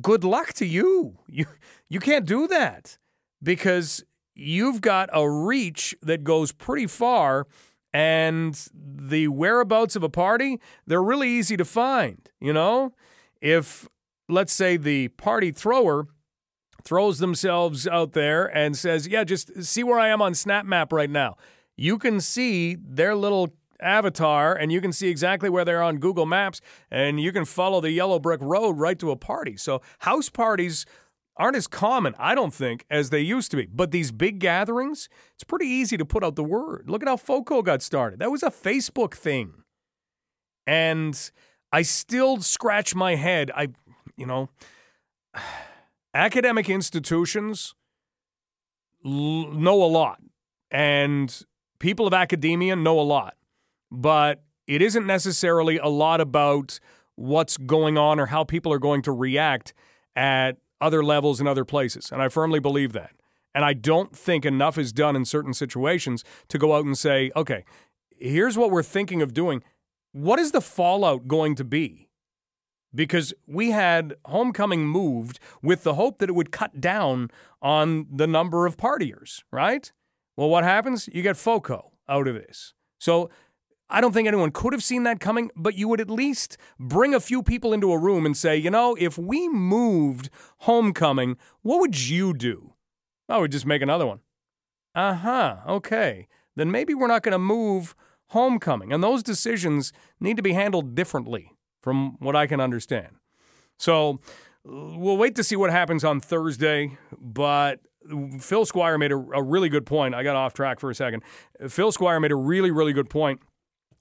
good luck to you. You, you can't do that because you've got a reach that goes pretty far And the whereabouts of a party, they're really easy to find. You know, if let's say the party thrower throws themselves out there and says, Yeah, just see where I am on Snap Map right now. You can see their little avatar and you can see exactly where they're on Google Maps and you can follow the yellow brick road right to a party. So, house parties aren't as common, I don't think, as they used to be. But these big gatherings, it's pretty easy to put out the word. Look at how FOCO got started. That was a Facebook thing. And I still scratch my head. I, you know, academic institutions l- know a lot, and people of academia know a lot, but it isn't necessarily a lot about what's going on or how people are going to react at other levels and other places. And I firmly believe that. And I don't think enough is done in certain situations to go out and say, okay, here's what we're thinking of doing. What is the fallout going to be? Because we had homecoming moved with the hope that it would cut down on the number of partiers, right? Well, what happens? You get FOCO out of this. So I don't think anyone could have seen that coming, but you would at least bring a few people into a room and say, you know, if we moved homecoming, what would you do? I would just make another one. Uh huh. Okay. Then maybe we're not going to move homecoming. And those decisions need to be handled differently, from what I can understand. So we'll wait to see what happens on Thursday. But Phil Squire made a, a really good point. I got off track for a second. Phil Squire made a really, really good point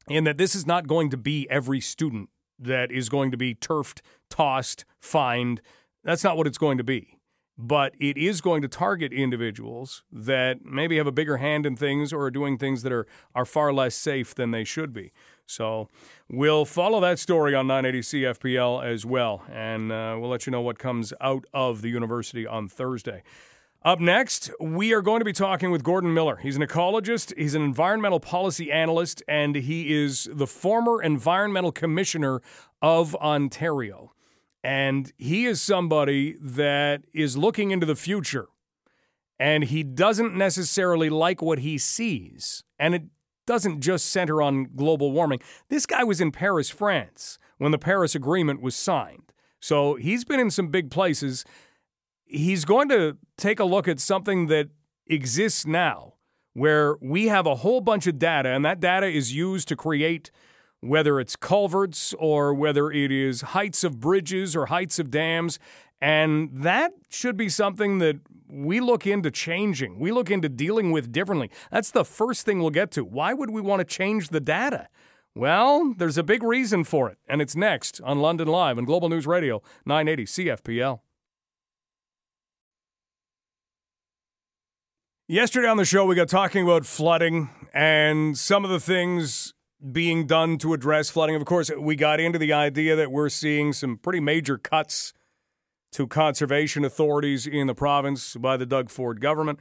in that this is not going to be every student that is going to be turfed, tossed, fined. That's not what it's going to be. But it is going to target individuals that maybe have a bigger hand in things or are doing things that are, are far less safe than they should be. So we'll follow that story on 980 CFPL as well. And uh, we'll let you know what comes out of the university on Thursday. Up next, we are going to be talking with Gordon Miller. He's an ecologist, he's an environmental policy analyst, and he is the former environmental commissioner of Ontario. And he is somebody that is looking into the future, and he doesn't necessarily like what he sees. And it doesn't just center on global warming. This guy was in Paris, France, when the Paris Agreement was signed. So he's been in some big places he's going to take a look at something that exists now where we have a whole bunch of data, and that data is used to create whether it's culverts or whether it is heights of bridges or heights of dams. And that should be something that we look into changing. We look into dealing with differently. That's the first thing we'll get to. Why would we want to change the data? Well, there's a big reason for it, and it's next on London Live and Global News Radio 980 CFPL. Yesterday on the show, we got talking about flooding and some of the things being done to address flooding. Of course, we got into the idea that we're seeing some pretty major cuts to conservation authorities in the province by the Doug Ford government.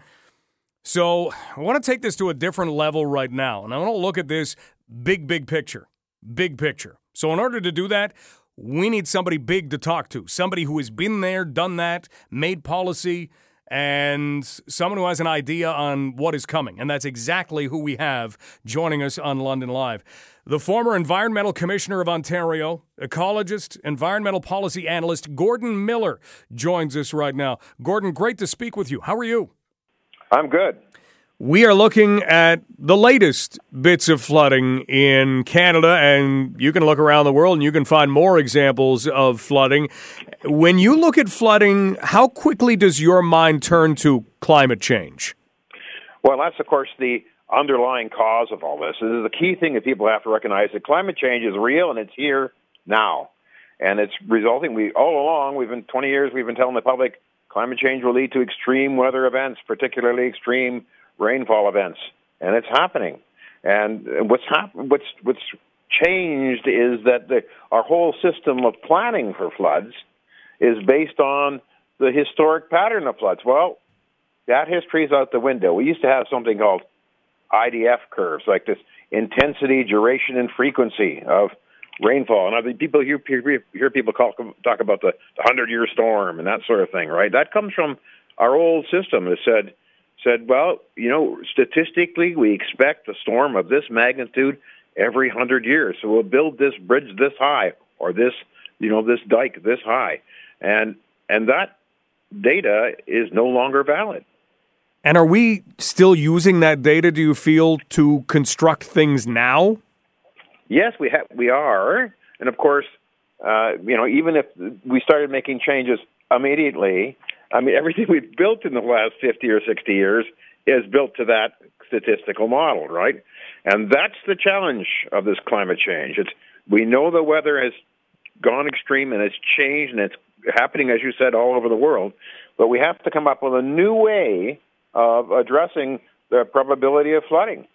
So I want to take this to a different level right now. And I want to look at this big, big picture. Big picture. So, in order to do that, we need somebody big to talk to, somebody who has been there, done that, made policy and someone who has an idea on what is coming. And that's exactly who we have joining us on London Live. The former Environmental Commissioner of Ontario, ecologist, environmental policy analyst Gordon Miller joins us right now. Gordon, great to speak with you. How are you? I'm good. We are looking at the latest bits of flooding in Canada, and you can look around the world and you can find more examples of flooding. When you look at flooding, how quickly does your mind turn to climate change? Well, that's, of course, the underlying cause of all this. This is the key thing that people have to recognize that climate change is real and it's here now. And it's resulting, we all along, we've been 20 years, we've been telling the public climate change will lead to extreme weather events, particularly extreme rainfall events, and it's happening. And what's hap- what's what's changed is that the, our whole system of planning for floods is based on the historic pattern of floods. Well, that history is out the window. We used to have something called IDF curves, like this intensity, duration, and frequency of rainfall. And other people hear, hear, hear people call, talk about the, the hundred-year storm and that sort of thing, right? That comes from our old system that said said, well, you know, statistically, we expect a storm of this magnitude every hundred years. So we'll build this bridge this high or this, you know, this dike this high. And, and that data is no longer valid. And are we still using that data, do you feel, to construct things now? Yes, we have. We are, and of course, uh, you know, even if we started making changes immediately, I mean, everything we've built in the last fifty or sixty years is built to that statistical model, right? And that's the challenge of this climate change. It's we know the weather has gone extreme and it's changed and it's happening, as you said, all over the world. But we have to come up with a new way of addressing the probability of flooding.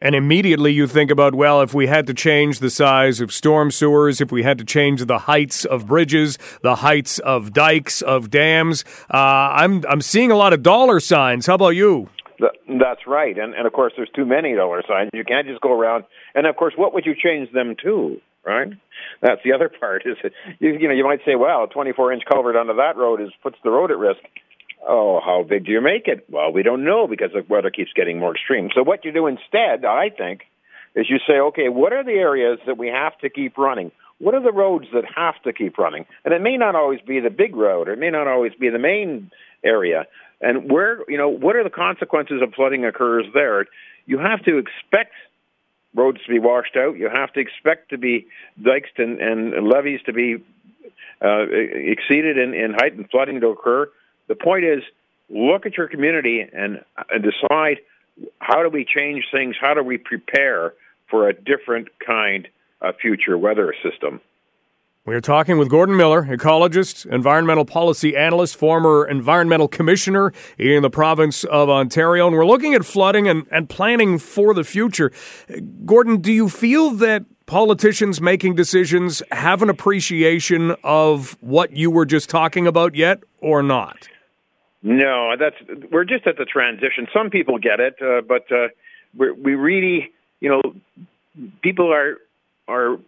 And immediately you think about, well, if we had to change the size of storm sewers, if we had to change the heights of bridges, the heights of dikes, of dams, uh, I'm I'm seeing a lot of dollar signs. How about you? That's right, and and of course there's too many dollar signs. You can't just go around. And of course, what would you change them to? Right. That's the other part. Is it, you, you know you might say, well, a 24 inch culvert onto that road is puts the road at risk. Oh, how big do you make it? Well, we don't know because the weather keeps getting more extreme. So what you do instead, I think, is you say, okay, what are the areas that we have to keep running? What are the roads that have to keep running? And it may not always be the big road, or it may not always be the main area. And where, you know, what are the consequences of flooding occurs there? You have to expect roads to be washed out. You have to expect to be dikes and, and levees to be uh, exceeded in, in height and flooding to occur. The point is, look at your community and, and decide how do we change things? How do we prepare for a different kind of future weather system? We're talking with Gordon Miller, ecologist, environmental policy analyst, former environmental commissioner in the province of Ontario. And we're looking at flooding and, and planning for the future. Gordon, do you feel that politicians making decisions have an appreciation of what you were just talking about yet or not? No, that's we're just at the transition. Some people get it, uh, but uh, we really, you know, people are are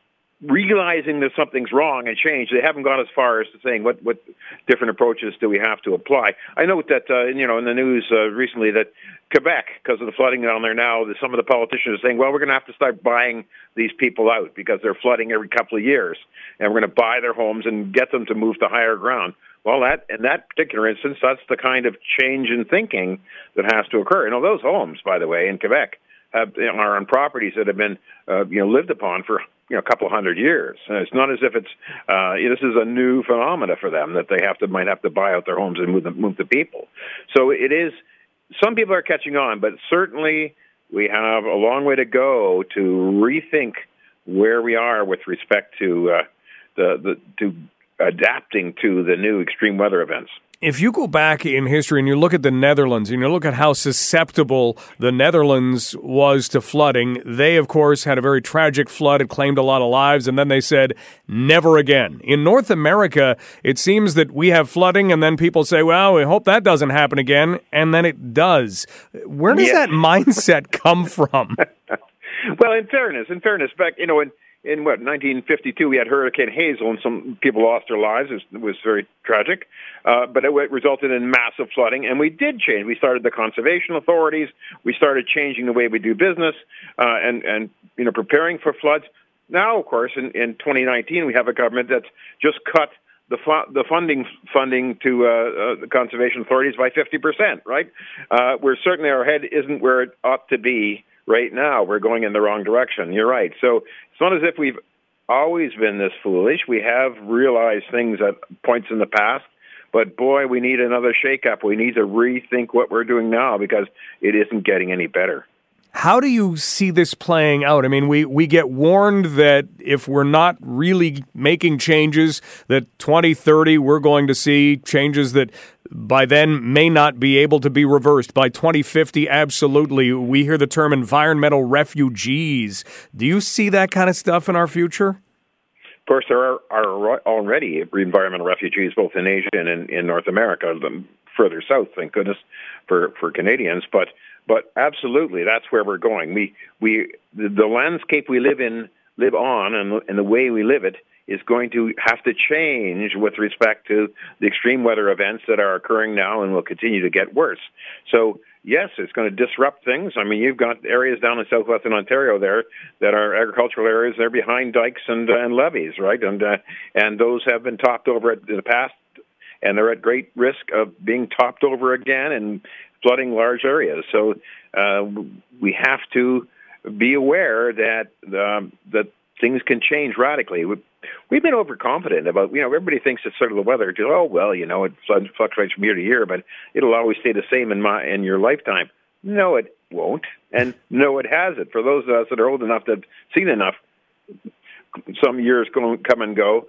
realizing that something's wrong and change. They haven't gone as far as to saying what what different approaches do we have to apply. I note that uh, you know in the news uh, recently that Quebec, because of the flooding down there now, that some of the politicians are saying, well, we're going to have to start buying these people out because they're flooding every couple of years, and we're going to buy their homes and get them to move to higher ground. Well, that in that particular instance, that's the kind of change in thinking that has to occur. You know, those homes, by the way, in Quebec, have, you know, are on properties that have been uh, you know lived upon for you know a couple hundred years. And it's not as if it's uh, this is a new phenomena for them that they have to might have to buy out their homes and move the, move the people. So it is. Some people are catching on, but certainly we have a long way to go to rethink where we are with respect to uh, the, the to adapting to the new extreme weather events. If you go back in history and you look at the Netherlands and you look at how susceptible the Netherlands was to flooding, they, of course, had a very tragic flood. It claimed a lot of lives, and then they said, never again. In North America, it seems that we have flooding, and then people say, well, we hope that doesn't happen again, and then it does. Where does that mindset come from? well, in fairness, in fairness, back, you know, in in what 1952 we had Hurricane Hazel and some people lost their lives. It was, very tragic, uh, but it resulted in massive flooding. And we did change. We started the conservation authorities. We started changing the way we do business uh, and and you know preparing for floods. Now, of course, in, in 2019 we have a government that's just cut the fu- the funding funding to uh, uh, the conservation authorities by 50 percent. Right? Uh, we're certainly our head isn't where it ought to be right now we're going in the wrong direction. You're right. So it's not as if we've always been this foolish. We have realized things at points in the past, but boy, we need another shakeup. We need to rethink what we're doing now because it isn't getting any better. How do you see this playing out? I mean, we, we get warned that if we're not really making changes, that 2030 we're going to see changes that by then may not be able to be reversed. By 2050, absolutely. We hear the term environmental refugees. Do you see that kind of stuff in our future? Of course, there are, are already environmental refugees both in Asia and in, in North America, further south, thank goodness, for, for Canadians. But but absolutely, that's where we're going. We we the, the landscape we live in live on, and and the way we live it is going to have to change with respect to the extreme weather events that are occurring now and will continue to get worse. So yes, it's going to disrupt things. I mean, you've got areas down in southwestern Ontario there that are agricultural areas. They're behind dikes and, and levees, right? And uh, and those have been topped over in the past, and they're at great risk of being topped over again and flooding large areas. So uh, we have to be aware that um, that things can change radically. We've been overconfident about, you know, everybody thinks it's sort of the weather. Oh well, you know, it fluctuates from year to year, but it'll always stay the same in my in your lifetime. No, it won't, and no, it hasn't. For those of us that are old enough to have seen enough, some years go, come and go.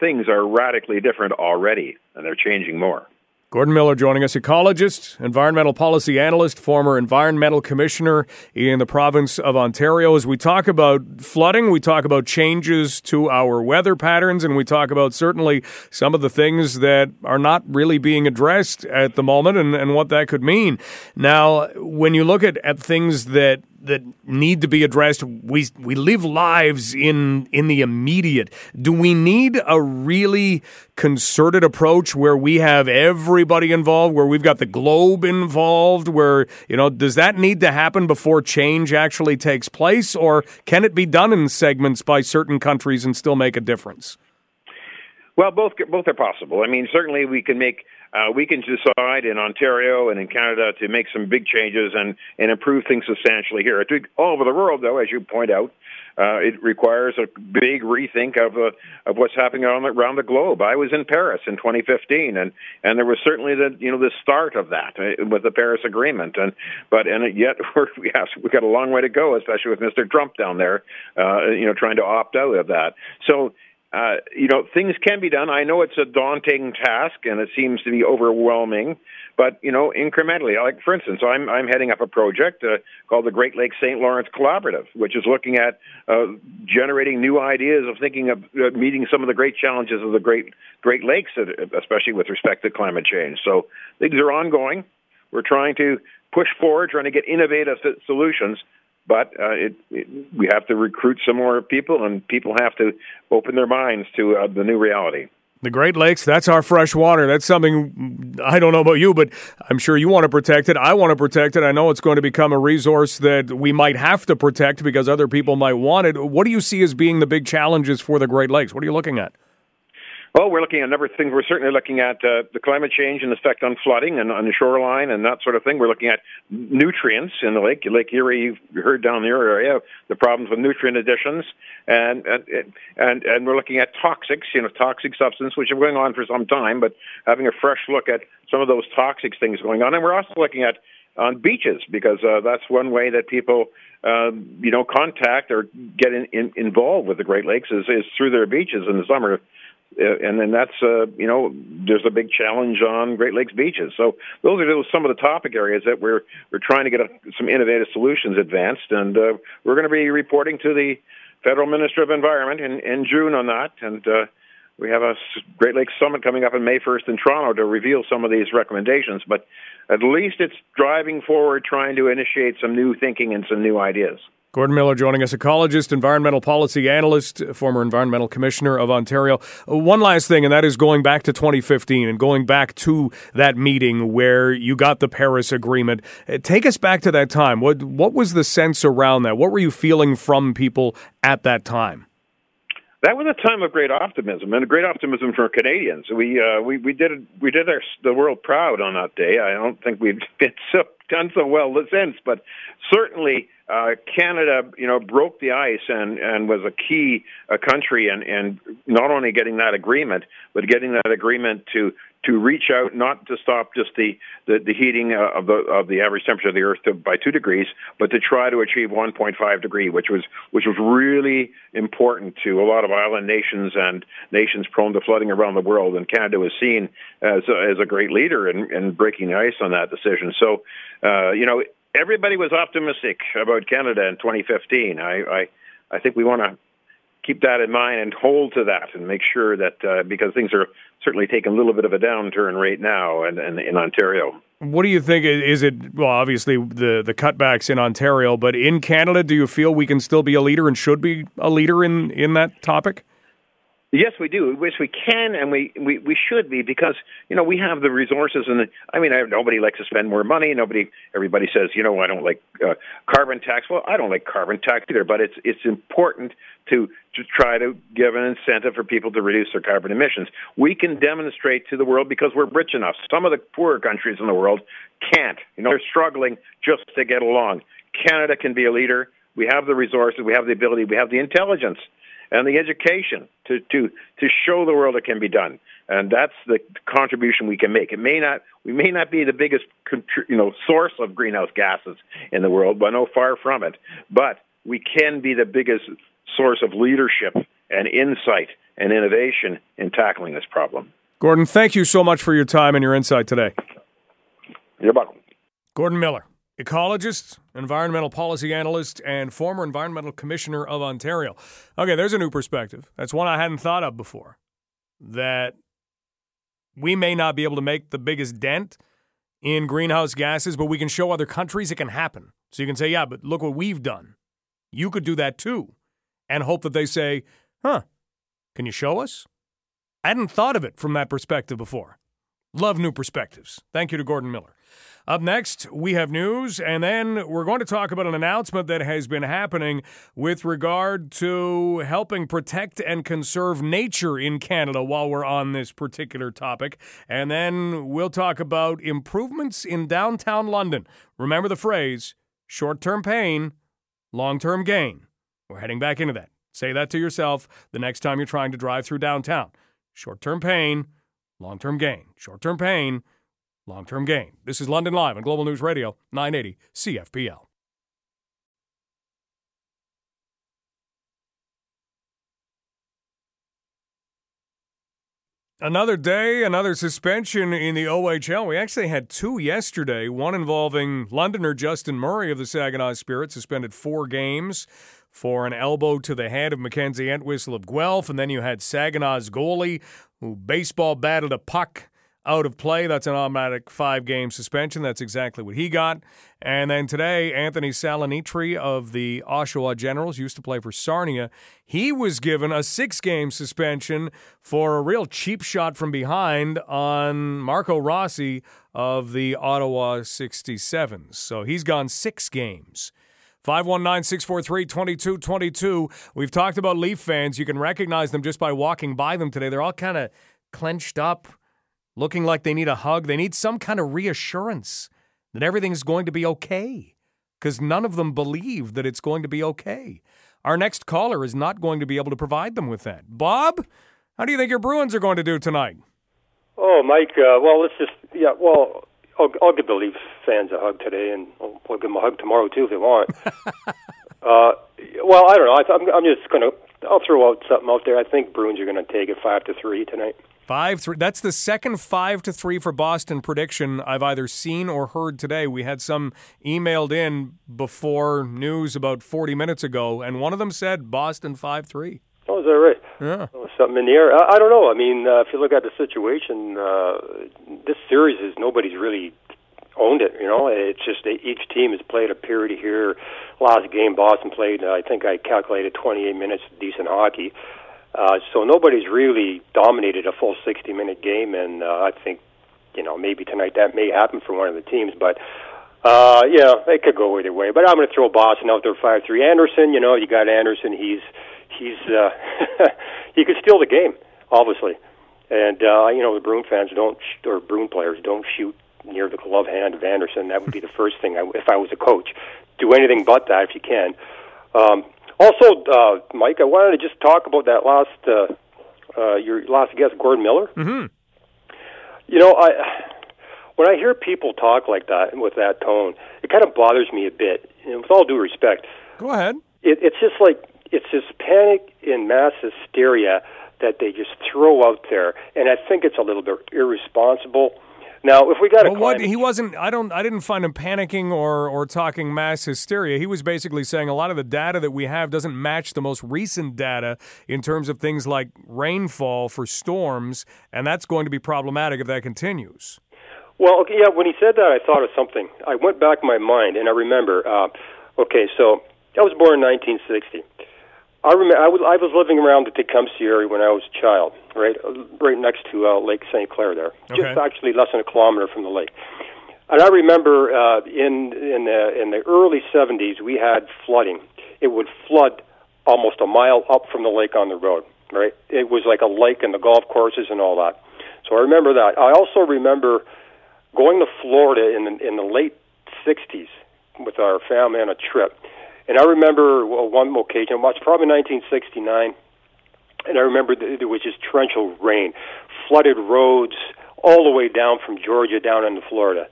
Things are radically different already, and they're changing more. Gordon Miller joining us, ecologist, environmental policy analyst, former environmental commissioner in the province of Ontario. As we talk about flooding, we talk about changes to our weather patterns, and we talk about certainly some of the things that are not really being addressed at the moment and, and what that could mean. Now, when you look at, at things that that need to be addressed. We we live lives in in the immediate. Do we need a really concerted approach where we have everybody involved, where we've got the globe involved, where you know does that need to happen before change actually takes place, or can it be done in segments by certain countries and still make a difference? Well, both both are possible. I mean, certainly we can make uh, we can decide in Ontario and in Canada to make some big changes and and improve things substantially here. All over the world, though, as you point out, uh, it requires a big rethink of uh, of what's happening around the, around the globe. I was in Paris in 2015, and and there was certainly the you know the start of that uh, with the Paris Agreement, and but and yet we're, we have got a long way to go, especially with Mr. Trump down there, uh, you know, trying to opt out of that. So uh, you know, things can be done. I know it's a daunting task and it seems to be overwhelming, but you know, incrementally. Like for instance, I'm I'm heading up a project uh, called the Great Lakes St. Lawrence Collaborative, which is looking at uh, generating new ideas of thinking of uh, meeting some of the great challenges of the Great Great Lakes, uh, especially with respect to climate change. So things are ongoing. We're trying to push forward, trying to get innovative solutions but uh, it, it, we have to recruit some more people, and people have to open their minds to uh, the new reality. The Great Lakes, that's our fresh water. That's something I don't know about you, but I'm sure you want to protect it. I want to protect it. I know it's going to become a resource that we might have to protect because other people might want it. What do you see as being the big challenges for the Great Lakes? What are you looking at? Well, we're looking at a number of things. We're certainly looking at uh, the climate change and the effect on flooding and on the shoreline and that sort of thing. We're looking at nutrients in the lake. Lake Erie, you've heard down your area, the problems with nutrient additions, and and and and we're looking at toxics, you know, toxic substance, which are going on for some time, but having a fresh look at some of those toxic things going on. And we're also looking at on beaches because uh, that's one way that people uh, you know contact or get in, in, involved with the Great Lakes is, is through their beaches in the summer and then that's uh, you know there's a big challenge on Great Lakes beaches. So those are some of the topic areas that we're we're trying to get a, some innovative solutions advanced, and uh, we're going to be reporting to the federal minister of environment in, in June on that, and uh, we have a Great Lakes summit coming up on May 1st in Toronto to reveal some of these recommendations. But at least it's driving forward, trying to initiate some new thinking and some new ideas. Gordon Miller joining us, ecologist, environmental policy analyst, former environmental commissioner of Ontario. Uh, one last thing, and that is going back to 2015 and going back to that meeting where you got the Paris Agreement. Uh, take us back to that time. What what was the sense around that? What were you feeling from people at that time? that was a time of great optimism and a great optimism for Canadians. We uh, we we did we did our, the world proud on that day. I don't think we've been so done so well since, but certainly uh, Canada, you know, broke the ice and and was a key uh, country and and not only getting that agreement, but getting that agreement to to reach out, not to stop just the, the, the heating uh, of the of the average temperature of the Earth to, by two degrees, but to try to achieve 1.5 degree, which was which was really important to a lot of island nations and nations prone to flooding around the world. And Canada was seen as a, as a great leader in, in breaking the ice on that decision. So, uh, you know, everybody was optimistic about Canada in 2015. I I, I think we want to keep that in mind and hold to that and make sure that uh, because things are certainly taking a little bit of a downturn right now and, and in Ontario. What do you think? Is it well? Obviously, the the cutbacks in Ontario, but in Canada, do you feel we can still be a leader and should be a leader in in that topic? Yes, we do. We wish we can, and we, we, we should be because you know we have the resources. And I mean, I, nobody likes to spend more money. Nobody, everybody says, you know, I don't like uh, carbon tax. Well, I don't like carbon tax either. But it's it's important to to try to give an incentive for people to reduce their carbon emissions. We can demonstrate to the world because we're rich enough. Some of the poorer countries in the world can't. You know, they're struggling just to get along. Canada can be a leader. We have the resources. We have the ability. We have the intelligence and the education to, to, to show the world it can be done. And that's the contribution we can make. It may not, we may not be the biggest, you know, source of greenhouse gases in the world, but no, far from it. But we can be the biggest source of leadership and insight and innovation in tackling this problem. Gordon, thank you so much for your time and your insight today. You're welcome. Gordon Miller ecologist, environmental policy analyst, and former environmental commissioner of Ontario. Okay, there's a new perspective. That's one I hadn't thought of before. That we may not be able to make the biggest dent in greenhouse gases, but we can show other countries it can happen. So you can say, yeah, but look what we've done. You could do that too. And hope that they say, huh, can you show us? I hadn't thought of it from that perspective before. Love new perspectives. Thank you to Gordon Miller. Up next, we have news, and then we're going to talk about an announcement that has been happening with regard to helping protect and conserve nature in Canada while we're on this particular topic. And then we'll talk about improvements in downtown London. Remember the phrase short term pain, long term gain. We're heading back into that. Say that to yourself the next time you're trying to drive through downtown. Short term pain, long term gain. Short term pain, long term gain. This is London Live on Global News Radio, 980 CFPL. Another day, another suspension in the OHL. We actually had two yesterday, one involving Londoner Justin Murray of the Saginaw Spirit, suspended four games for an elbow to the head of Mackenzie Entwistle of Guelph. And then you had Saginaw's goalie who baseball batted a puck out of play. That's an automatic five game suspension. That's exactly what he got. And then today, Anthony Salinitri of the Oshawa Generals used to play for Sarnia. He was given a six game suspension for a real cheap shot from behind on Marco Rossi of the Ottawa 67s. So he's gone six games. 519 643 2222. We've talked about Leaf fans. You can recognize them just by walking by them today. They're all kind of clenched up looking like they need a hug. They need some kind of reassurance that everything's going to be okay because none of them believe that it's going to be okay. Our next caller is not going to be able to provide them with that. Bob, how do you think your Bruins are going to do tonight? Oh, Mike, uh, well, let's just, yeah, well, I'll, I'll give the Leafs fans a hug today, and I'll, I'll give them a hug tomorrow, too, if they want. uh, well, I don't know. I, I'm, I'm just going to, I'll throw out something out there. I think Bruins are going to take it 5 to 3 tonight. Five three. That's the second five to three for Boston prediction I've either seen or heard today. We had some emailed in before news about forty minutes ago, and one of them said Boston five three. Oh, is that right? Yeah. Oh, something in the air. I, I don't know. I mean, uh, if you look at the situation, uh, this series is nobody's really owned it. You know, it's just each team has played a period here. Last game, Boston played. Uh, I think I calculated 28 minutes decent hockey. Uh, so nobody's really dominated a full 60 minute game, and uh, I think, you know, maybe tonight that may happen for one of the teams, but. Uh, yeah, it could go either way, but I'm going to throw Boston out there five three. Andersen, you know, you got Andersen. He's he's uh, he could steal the game, obviously, and uh, you know the Bruin fans don't sh- or Bruin players don't shoot near the glove hand of Andersen. That would be the first thing I, if I was a coach. Do anything but that if you can. Um, also, uh, Mike, I wanted to just talk about that last uh, uh, your last guest, Gordon Miller. Mm-hmm. You know, I when I hear people talk like that and with that tone, it kind of bothers me a bit. And with all due respect, go ahead. It, it's just like it's this panic and mass hysteria that they just throw out there, and I think it's a little bit irresponsible. Now, if we got a well, what he wasn't, I don't, I didn't find him panicking or or talking mass hysteria. He was basically saying a lot of the data that we have doesn't match the most recent data in terms of things like rainfall for storms, and that's going to be problematic if that continues. Well, okay, yeah. When he said that, I thought of something. I went back in my mind, and I remember. Uh, okay, so I was born in 1960. I remember I was I was living around the Tecumseh area when I was a child, right, right next to uh, Lake St. Clair there, Okay. just actually less than a kilometer from the lake. And I remember uh, in in the in the early '70s we had flooding. It would flood almost a mile up from the lake on the road, right? It was like a lake and the golf courses and all that. So I remember that. I also remember going to Florida in the in the late '60s with our family on a trip, and I remember one occasion. It was probably 1969, and I remember th- there was just torrential rain, flooded roads all the way down from Georgia down into Florida.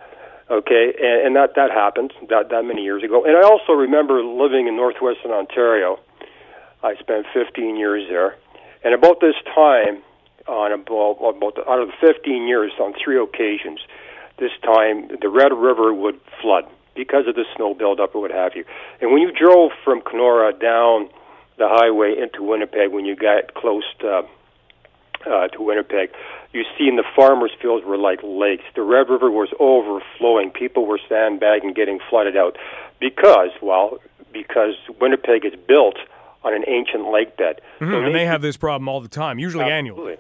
Okay, and, and that that happened that that many years ago. And I also remember living in northwestern Ontario. I spent 15 years there, and about this time, on about, about out of the 15 years, on three occasions, this time the Red River would flood because of the snow buildup or what have you. And when you drove from Kenora down the highway into Winnipeg, when you got close to, uh, to Winnipeg, you see in the farmers' fields were like lakes. The Red River was overflowing. People were sandbagging, getting flooded out because, well, because Winnipeg is built on an ancient lake bed. Mhm, and they have this problem all the time, usually annually.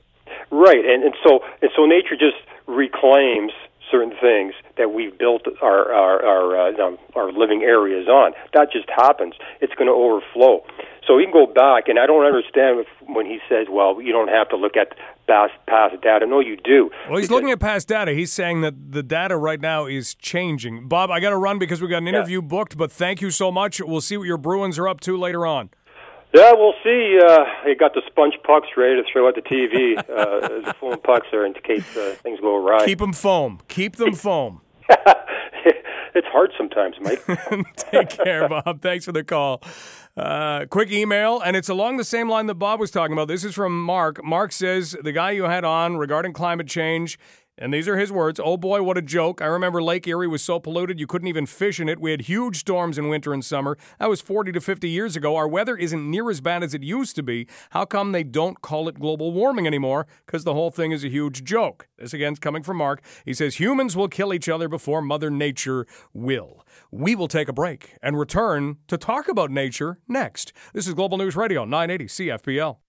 Right, and, and so and so nature just reclaims certain things that we've built our our our, uh, our living areas on. That just happens. It's going to overflow. So we can go back, and I don't understand if, when he says, "Well, you don't have to look at past past data." No, you do. Well, he's looking at past data. He's saying that the data right now is changing. Bob, I got to run because we got an interview booked, but thank you so much. We'll see what your Bruins are up to later on. Yeah, we'll see. Uh, they got the sponge pucks ready to throw at the TV. Uh, the foam pucks are in case uh, things go awry. Keep them foam. Keep them foam. it's hard sometimes, Mike. Take care, Bob. Thanks for the call. Uh, quick email, and it's along the same line that Bob was talking about. This is from Mark. Mark says the guy you had on regarding climate change, and these are his words. Oh boy, what a joke! I remember Lake Erie was so polluted you couldn't even fish in it. We had huge storms in winter and summer. That was 40 to 50 years ago. Our weather isn't near as bad as it used to be. How come they don't call it global warming anymore? Because the whole thing is a huge joke. This again's coming from Mark. He says humans will kill each other before Mother Nature will. We will take a break and return to talk about nature next. This is Global News Radio 980 CFPL.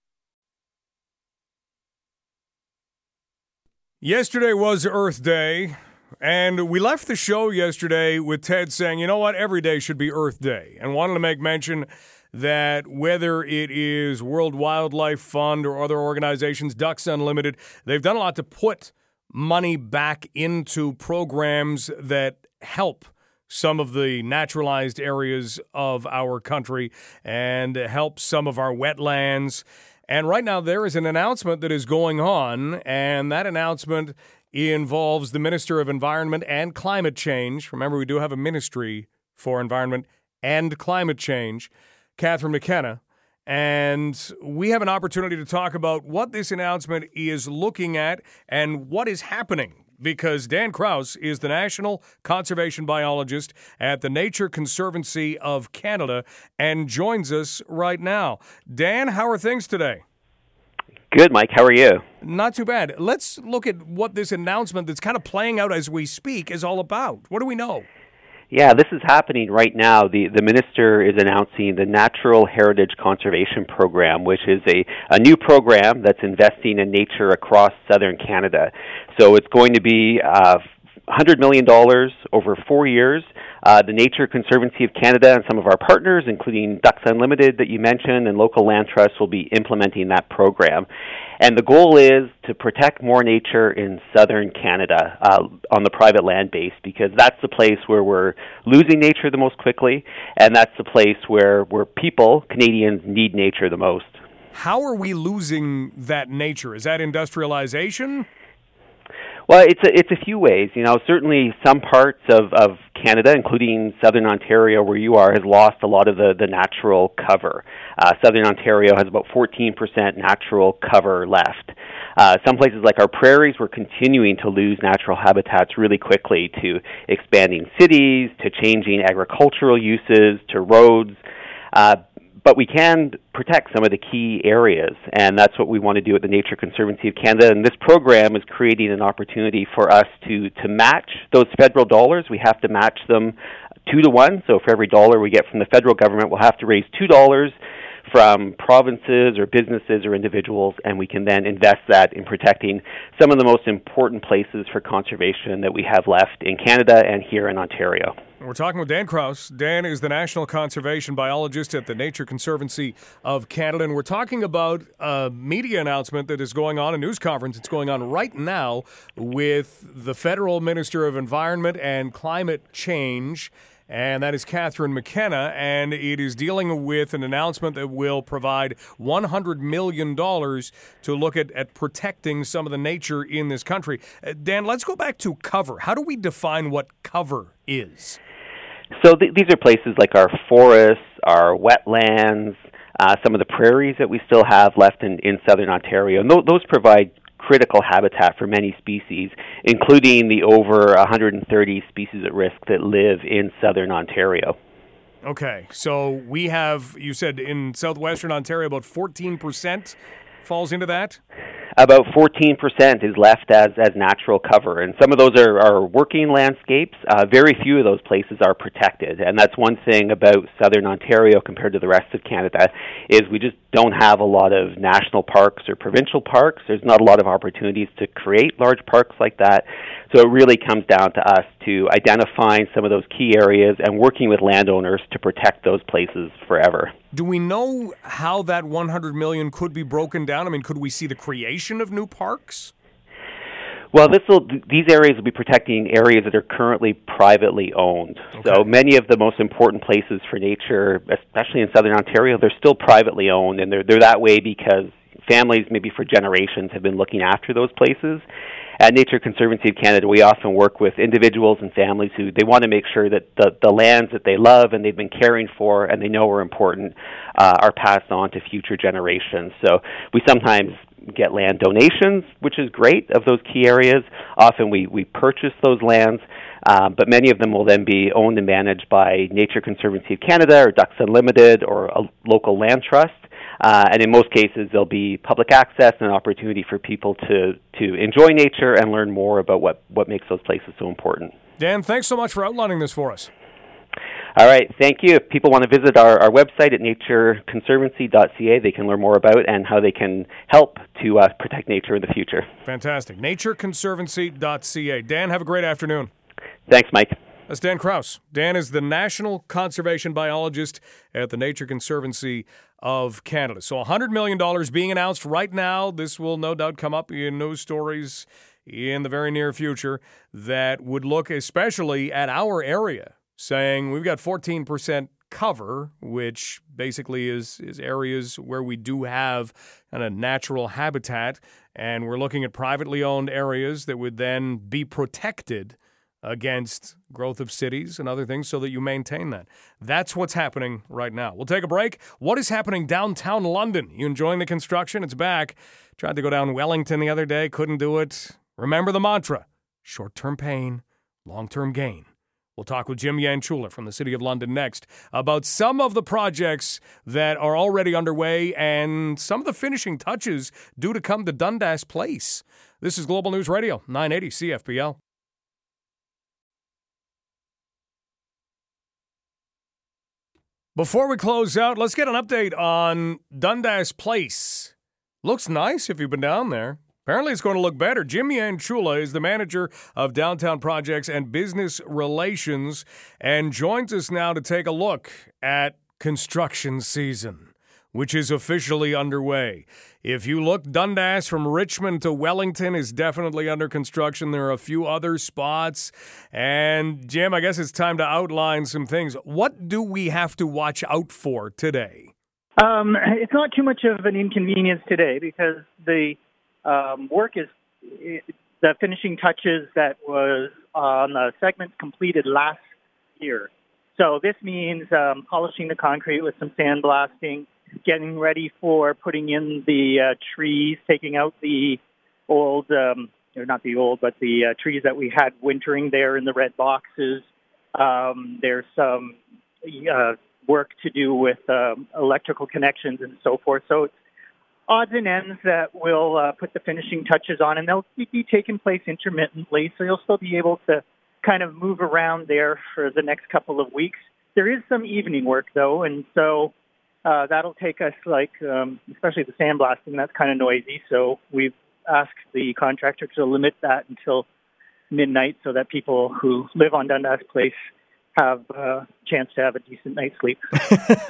Yesterday was Earth Day, and we left the show yesterday with Ted saying, you know what, every day should be Earth Day, and wanted to make mention that whether it is World Wildlife Fund or other organizations, Ducks Unlimited, they've done a lot to put money back into programs that help some of the naturalized areas of our country and help some of our wetlands. And right now, there is an announcement that is going on, and that announcement involves the Minister of Environment and Climate Change. Remember, we do have a ministry for environment and climate change, Catherine McKenna. And we have an opportunity to talk about what this announcement is looking at and what is happening because Dan Kraus is the National Conservation Biologist at the Nature Conservancy of Canada and joins us right now. Dan, how are things today? Good, Mike. How are you? Not too bad. Let's look at what this announcement that's kind of playing out as we speak is all about. What do we know? Yeah, this is happening right now. The the minister is announcing the Natural Heritage Conservation Program, which is a, a new program that's investing in nature across southern Canada. So it's going to be uh, $100 million over four years. Uh, the Nature Conservancy of Canada and some of our partners, including Ducks Unlimited that you mentioned and local land trusts, will be implementing that program. And the goal is to protect more nature in southern Canada uh, on the private land base because that's the place where we're losing nature the most quickly, and that's the place where, where people, Canadians, need nature the most. How are we losing that nature? Is that industrialization? Well, it's a, it's a few ways. You know, certainly some parts of, of Canada, including southern Ontario, where you are, has lost a lot of the, the natural cover. Uh, southern Ontario has about 14% natural cover left. Uh, some places like our prairies, we're continuing to lose natural habitats really quickly to expanding cities, to changing agricultural uses, to roads. Uh, but we can protect some of the key areas, and that's what we want to do at the Nature Conservancy of Canada. And this program is creating an opportunity for us to, to match those federal dollars. We have to match them two to one. So for every dollar we get from the federal government, we'll have to raise two dollars from provinces or businesses or individuals, and we can then invest that in protecting some of the most important places for conservation that we have left in Canada and here in Ontario. We're talking with Dan Kraus. Dan is the National Conservation Biologist at the Nature Conservancy of Canada. And we're talking about a media announcement that is going on, a news conference that's going on right now with the Federal Minister of Environment and Climate Change and that is Catherine McKenna, and it is dealing with an announcement that will provide $100 million to look at, at protecting some of the nature in this country. Uh, Dan, let's go back to cover. How do we define what cover is? So th- these are places like our forests, our wetlands, uh, some of the prairies that we still have left in, in southern Ontario. And th- those provide critical habitat for many species, including the over 130 species at risk that live in southern Ontario. Okay, so we have, you said in southwestern Ontario, about 14% falls into that? about 14% is left as, as natural cover. And some of those are, are working landscapes. Uh, very few of those places are protected. And that's one thing about southern Ontario compared to the rest of Canada is we just don't have a lot of national parks or provincial parks. There's not a lot of opportunities to create large parks like that. So it really comes down to us to identifying some of those key areas and working with landowners to protect those places forever. Do we know how that 100 million could be broken down? I mean, could we see the creation of new parks? Well, this will these areas will be protecting areas that are currently privately owned. Okay. So many of the most important places for nature, especially in southern Ontario, they're still privately owned, and they're they're that way because families, maybe for generations, have been looking after those places. At Nature Conservancy of Canada, we often work with individuals and families who they want to make sure that the, the lands that they love and they've been caring for and they know are important uh, are passed on to future generations. So we sometimes get land donations, which is great, of those key areas. Often we, we purchase those lands, um, but many of them will then be owned and managed by Nature Conservancy of Canada or Ducks Unlimited or a local land trust. Uh, and in most cases, there'll be public access and an opportunity for people to, to enjoy nature and learn more about what, what makes those places so important. Dan, thanks so much for outlining this for us. All right, thank you. If people want to visit our, our website at natureconservancy.ca, they can learn more about and how they can help to uh, protect nature in the future. Fantastic. Natureconservancy.ca. Dan, have a great afternoon. Thanks, Mike. That's Dan Kraus. Dan is the National Conservation Biologist at the Nature Conservancy of Canada. So $100 million being announced right now. This will no doubt come up in news stories in the very near future that would look especially at our area, saying we've got 14% cover, which basically is, is areas where we do have kind of natural habitat. And we're looking at privately owned areas that would then be protected against growth of cities and other things so that you maintain that. That's what's happening right now. We'll take a break. What is happening downtown London? You enjoying the construction? It's back. Tried to go down Wellington the other day, couldn't do it. Remember the mantra short term pain, long term gain. We'll talk with Jim Yanchula from the City of London next about some of the projects that are already underway and some of the finishing touches due to come to Dundas Place. This is Global News Radio, 980 CFPL. Before we close out, let's get an update on Dundas Place. Looks nice if you've been down there. Apparently, it's going to look better. Jim Yanchula is the manager of downtown projects and business relations and joins us now to take a look at construction season, which is officially underway. If you look, Dundas from Richmond to Wellington is definitely under construction. There are a few other spots. And, Jim, I guess it's time to outline some things. What do we have to watch out for today? Um, it's not too much of an inconvenience today because the um, work is the finishing touches that was on the segments completed last year. So this means um, polishing the concrete with some sandblasting getting ready for putting in the uh, trees, taking out the old, um, or not the old, but the uh, trees that we had wintering there in the red boxes. Um, there's some uh, work to do with um, electrical connections and so forth. So it's odds and ends that we'll uh, put the finishing touches on, and they'll be taking place intermittently. So you'll still be able to kind of move around there for the next couple of weeks. There is some evening work though, and so uh, that'll take us like, um, especially the sandblasting, that's kind of noisy. So we've asked the contractor to limit that until midnight so that people who live on Dundas Place have a chance to have a decent night's sleep.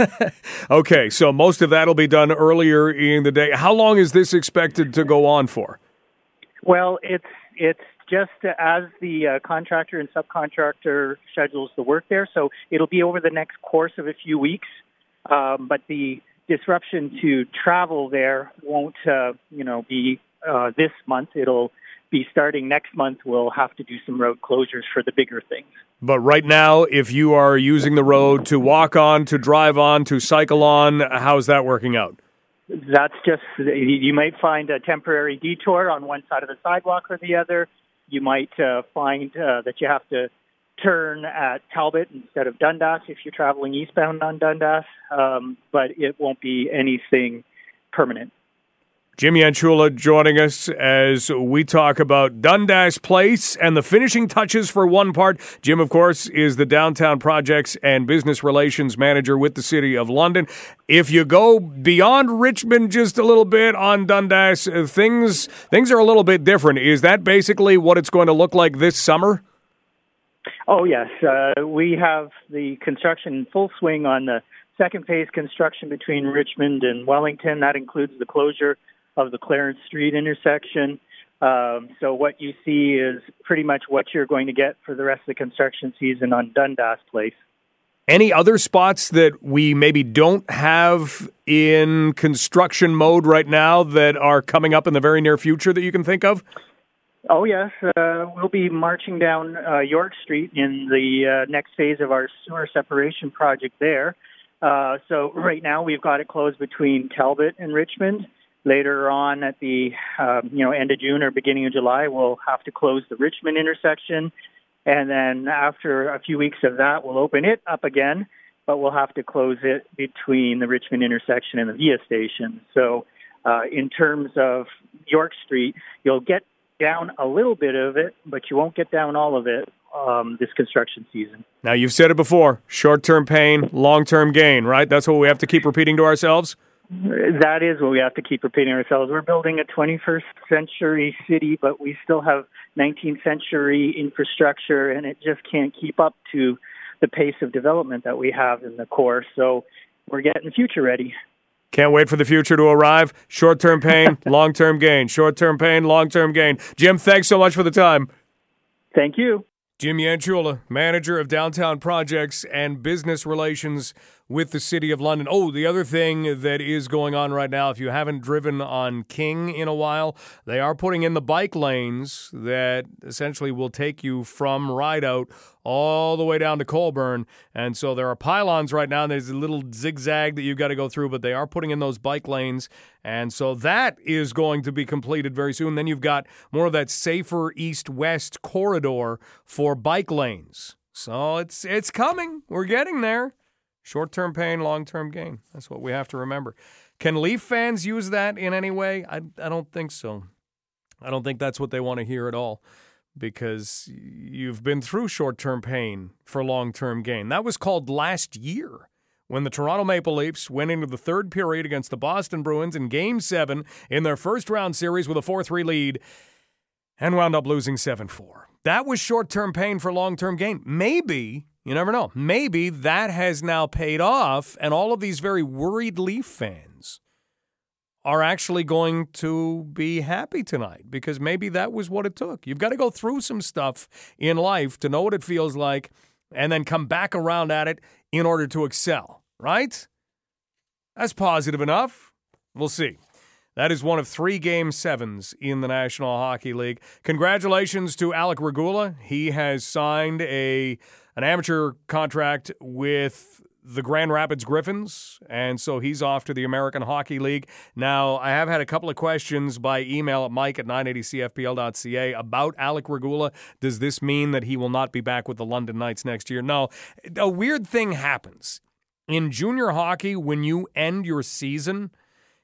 okay, so most of that will be done earlier in the day. How long is this expected to go on for? Well, it's it's just as the uh, contractor and subcontractor schedules the work there. So it'll be over the next course of a few weeks. Um, but the disruption to travel there won't, uh, you know, be uh, this month. It'll be starting next month. We'll have to do some road closures for the bigger things. But right now, if you are using the road to walk on, to drive on, to cycle on, how's that working out? That's just, you might find a temporary detour on one side of the sidewalk or the other. You might uh, find uh, that you have to turn at Talbot instead of Dundas if you're traveling eastbound on Dundas, um, but it won't be anything permanent. Jimmy Yanchula joining us as we talk about Dundas Place and the finishing touches for one part. Jim, of course, is the downtown projects and business relations manager with the City of London. If you go beyond Richmond just a little bit on Dundas, uh, things things are a little bit different. Is that basically what it's going to look like this summer? Oh yes, uh, we have the construction full swing on the second phase construction between Richmond and Wellington. That includes the closure of the Clarence Street intersection. Um, so what you see is pretty much what you're going to get for the rest of the construction season on Dundas Place. Any other spots that we maybe don't have in construction mode right now that are coming up in the very near future that you can think of? Oh yes, uh, we'll be marching down uh, York Street in the uh, next phase of our sewer separation project there. Uh, so right now we've got it closed between Talbot and Richmond. Later on, at the um, you know end of June or beginning of July, we'll have to close the Richmond intersection, and then after a few weeks of that, we'll open it up again, but we'll have to close it between the Richmond intersection and the Via station. So, uh, in terms of York Street, you'll get down a little bit of it, but you won't get down all of it um, this construction season. Now, you've said it before short term pain, long term gain, right? That's what we have to keep repeating to ourselves. That is what we have to keep repeating ourselves. We're building a 21st century city, but we still have 19th century infrastructure, and it just can't keep up to the pace of development that we have in the core. So we're getting future ready. Can't wait for the future to arrive. Short term pain, long term gain. Short term pain, long term gain. Jim, thanks so much for the time. Thank you. Jim Yanchula, manager of downtown projects and business relations with the City of London. Oh, the other thing that is going on right now, if you haven't driven on King in a while, they are putting in the bike lanes that essentially will take you from Ridout all the way down to Colborne. And so there are pylons right now, and there's a little zigzag that you've got to go through, but they are putting in those bike lanes. And so that is going to be completed very soon. Then you've got more of that safer east west corridor for bike lanes. So it's it's coming. We're getting there. Short term pain, long term gain. That's what we have to remember. Can Leaf fans use that in any way? I, I don't think so. I don't think that's what they want to hear at all because you've been through short term pain for long term gain. That was called last year when the Toronto Maple Leafs went into the third period against the Boston Bruins in Game 7 in their first round series with a 4 3 lead and wound up losing 7 4. That was short term pain for long term gain. Maybe you never know. Maybe that has now paid off, and all of these very worried Leaf fans are actually going to be happy tonight because maybe that was what it took. You've got to go through some stuff in life to know what it feels like and then come back around at it in order to excel, right? That's positive enough. We'll see. That is one of three game sevens in the National Hockey League. Congratulations to Alec Regula. He has signed a an amateur contract with the Grand Rapids Griffins, and so he's off to the American Hockey League. Now, I have had a couple of questions by email at mike at 980cfpl.ca about Alec Regula. Does this mean that he will not be back with the London Knights next year? No. A weird thing happens. In junior hockey, when you end your season,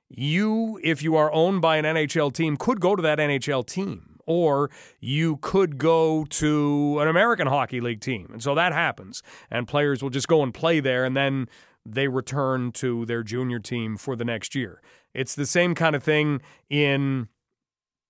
you, if you are owned by an NHL team, could go to that NHL team or you could go to an American Hockey League team. And so that happens. And players will just go and play there and then they return to their junior team for the next year. It's the same kind of thing in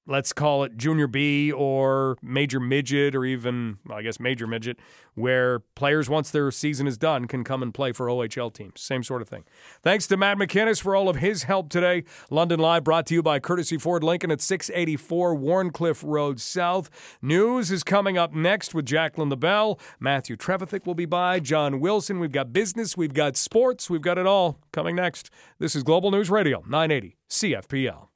let's call it junior B or major midget or even, well, I guess, major midget, where players, once their season is done, can come and play for OHL teams. Same sort of thing. Thanks to Matt McInnes for all of his help today. London Live brought to you by Courtesy Ford Lincoln at 684 Wharncliffe Road South. News is coming up next with Jacqueline LaBelle. Matthew Trevithick will be by. John Wilson. We've got business. We've got sports. We've got it all coming next. This is Global News Radio, 980 CFPL.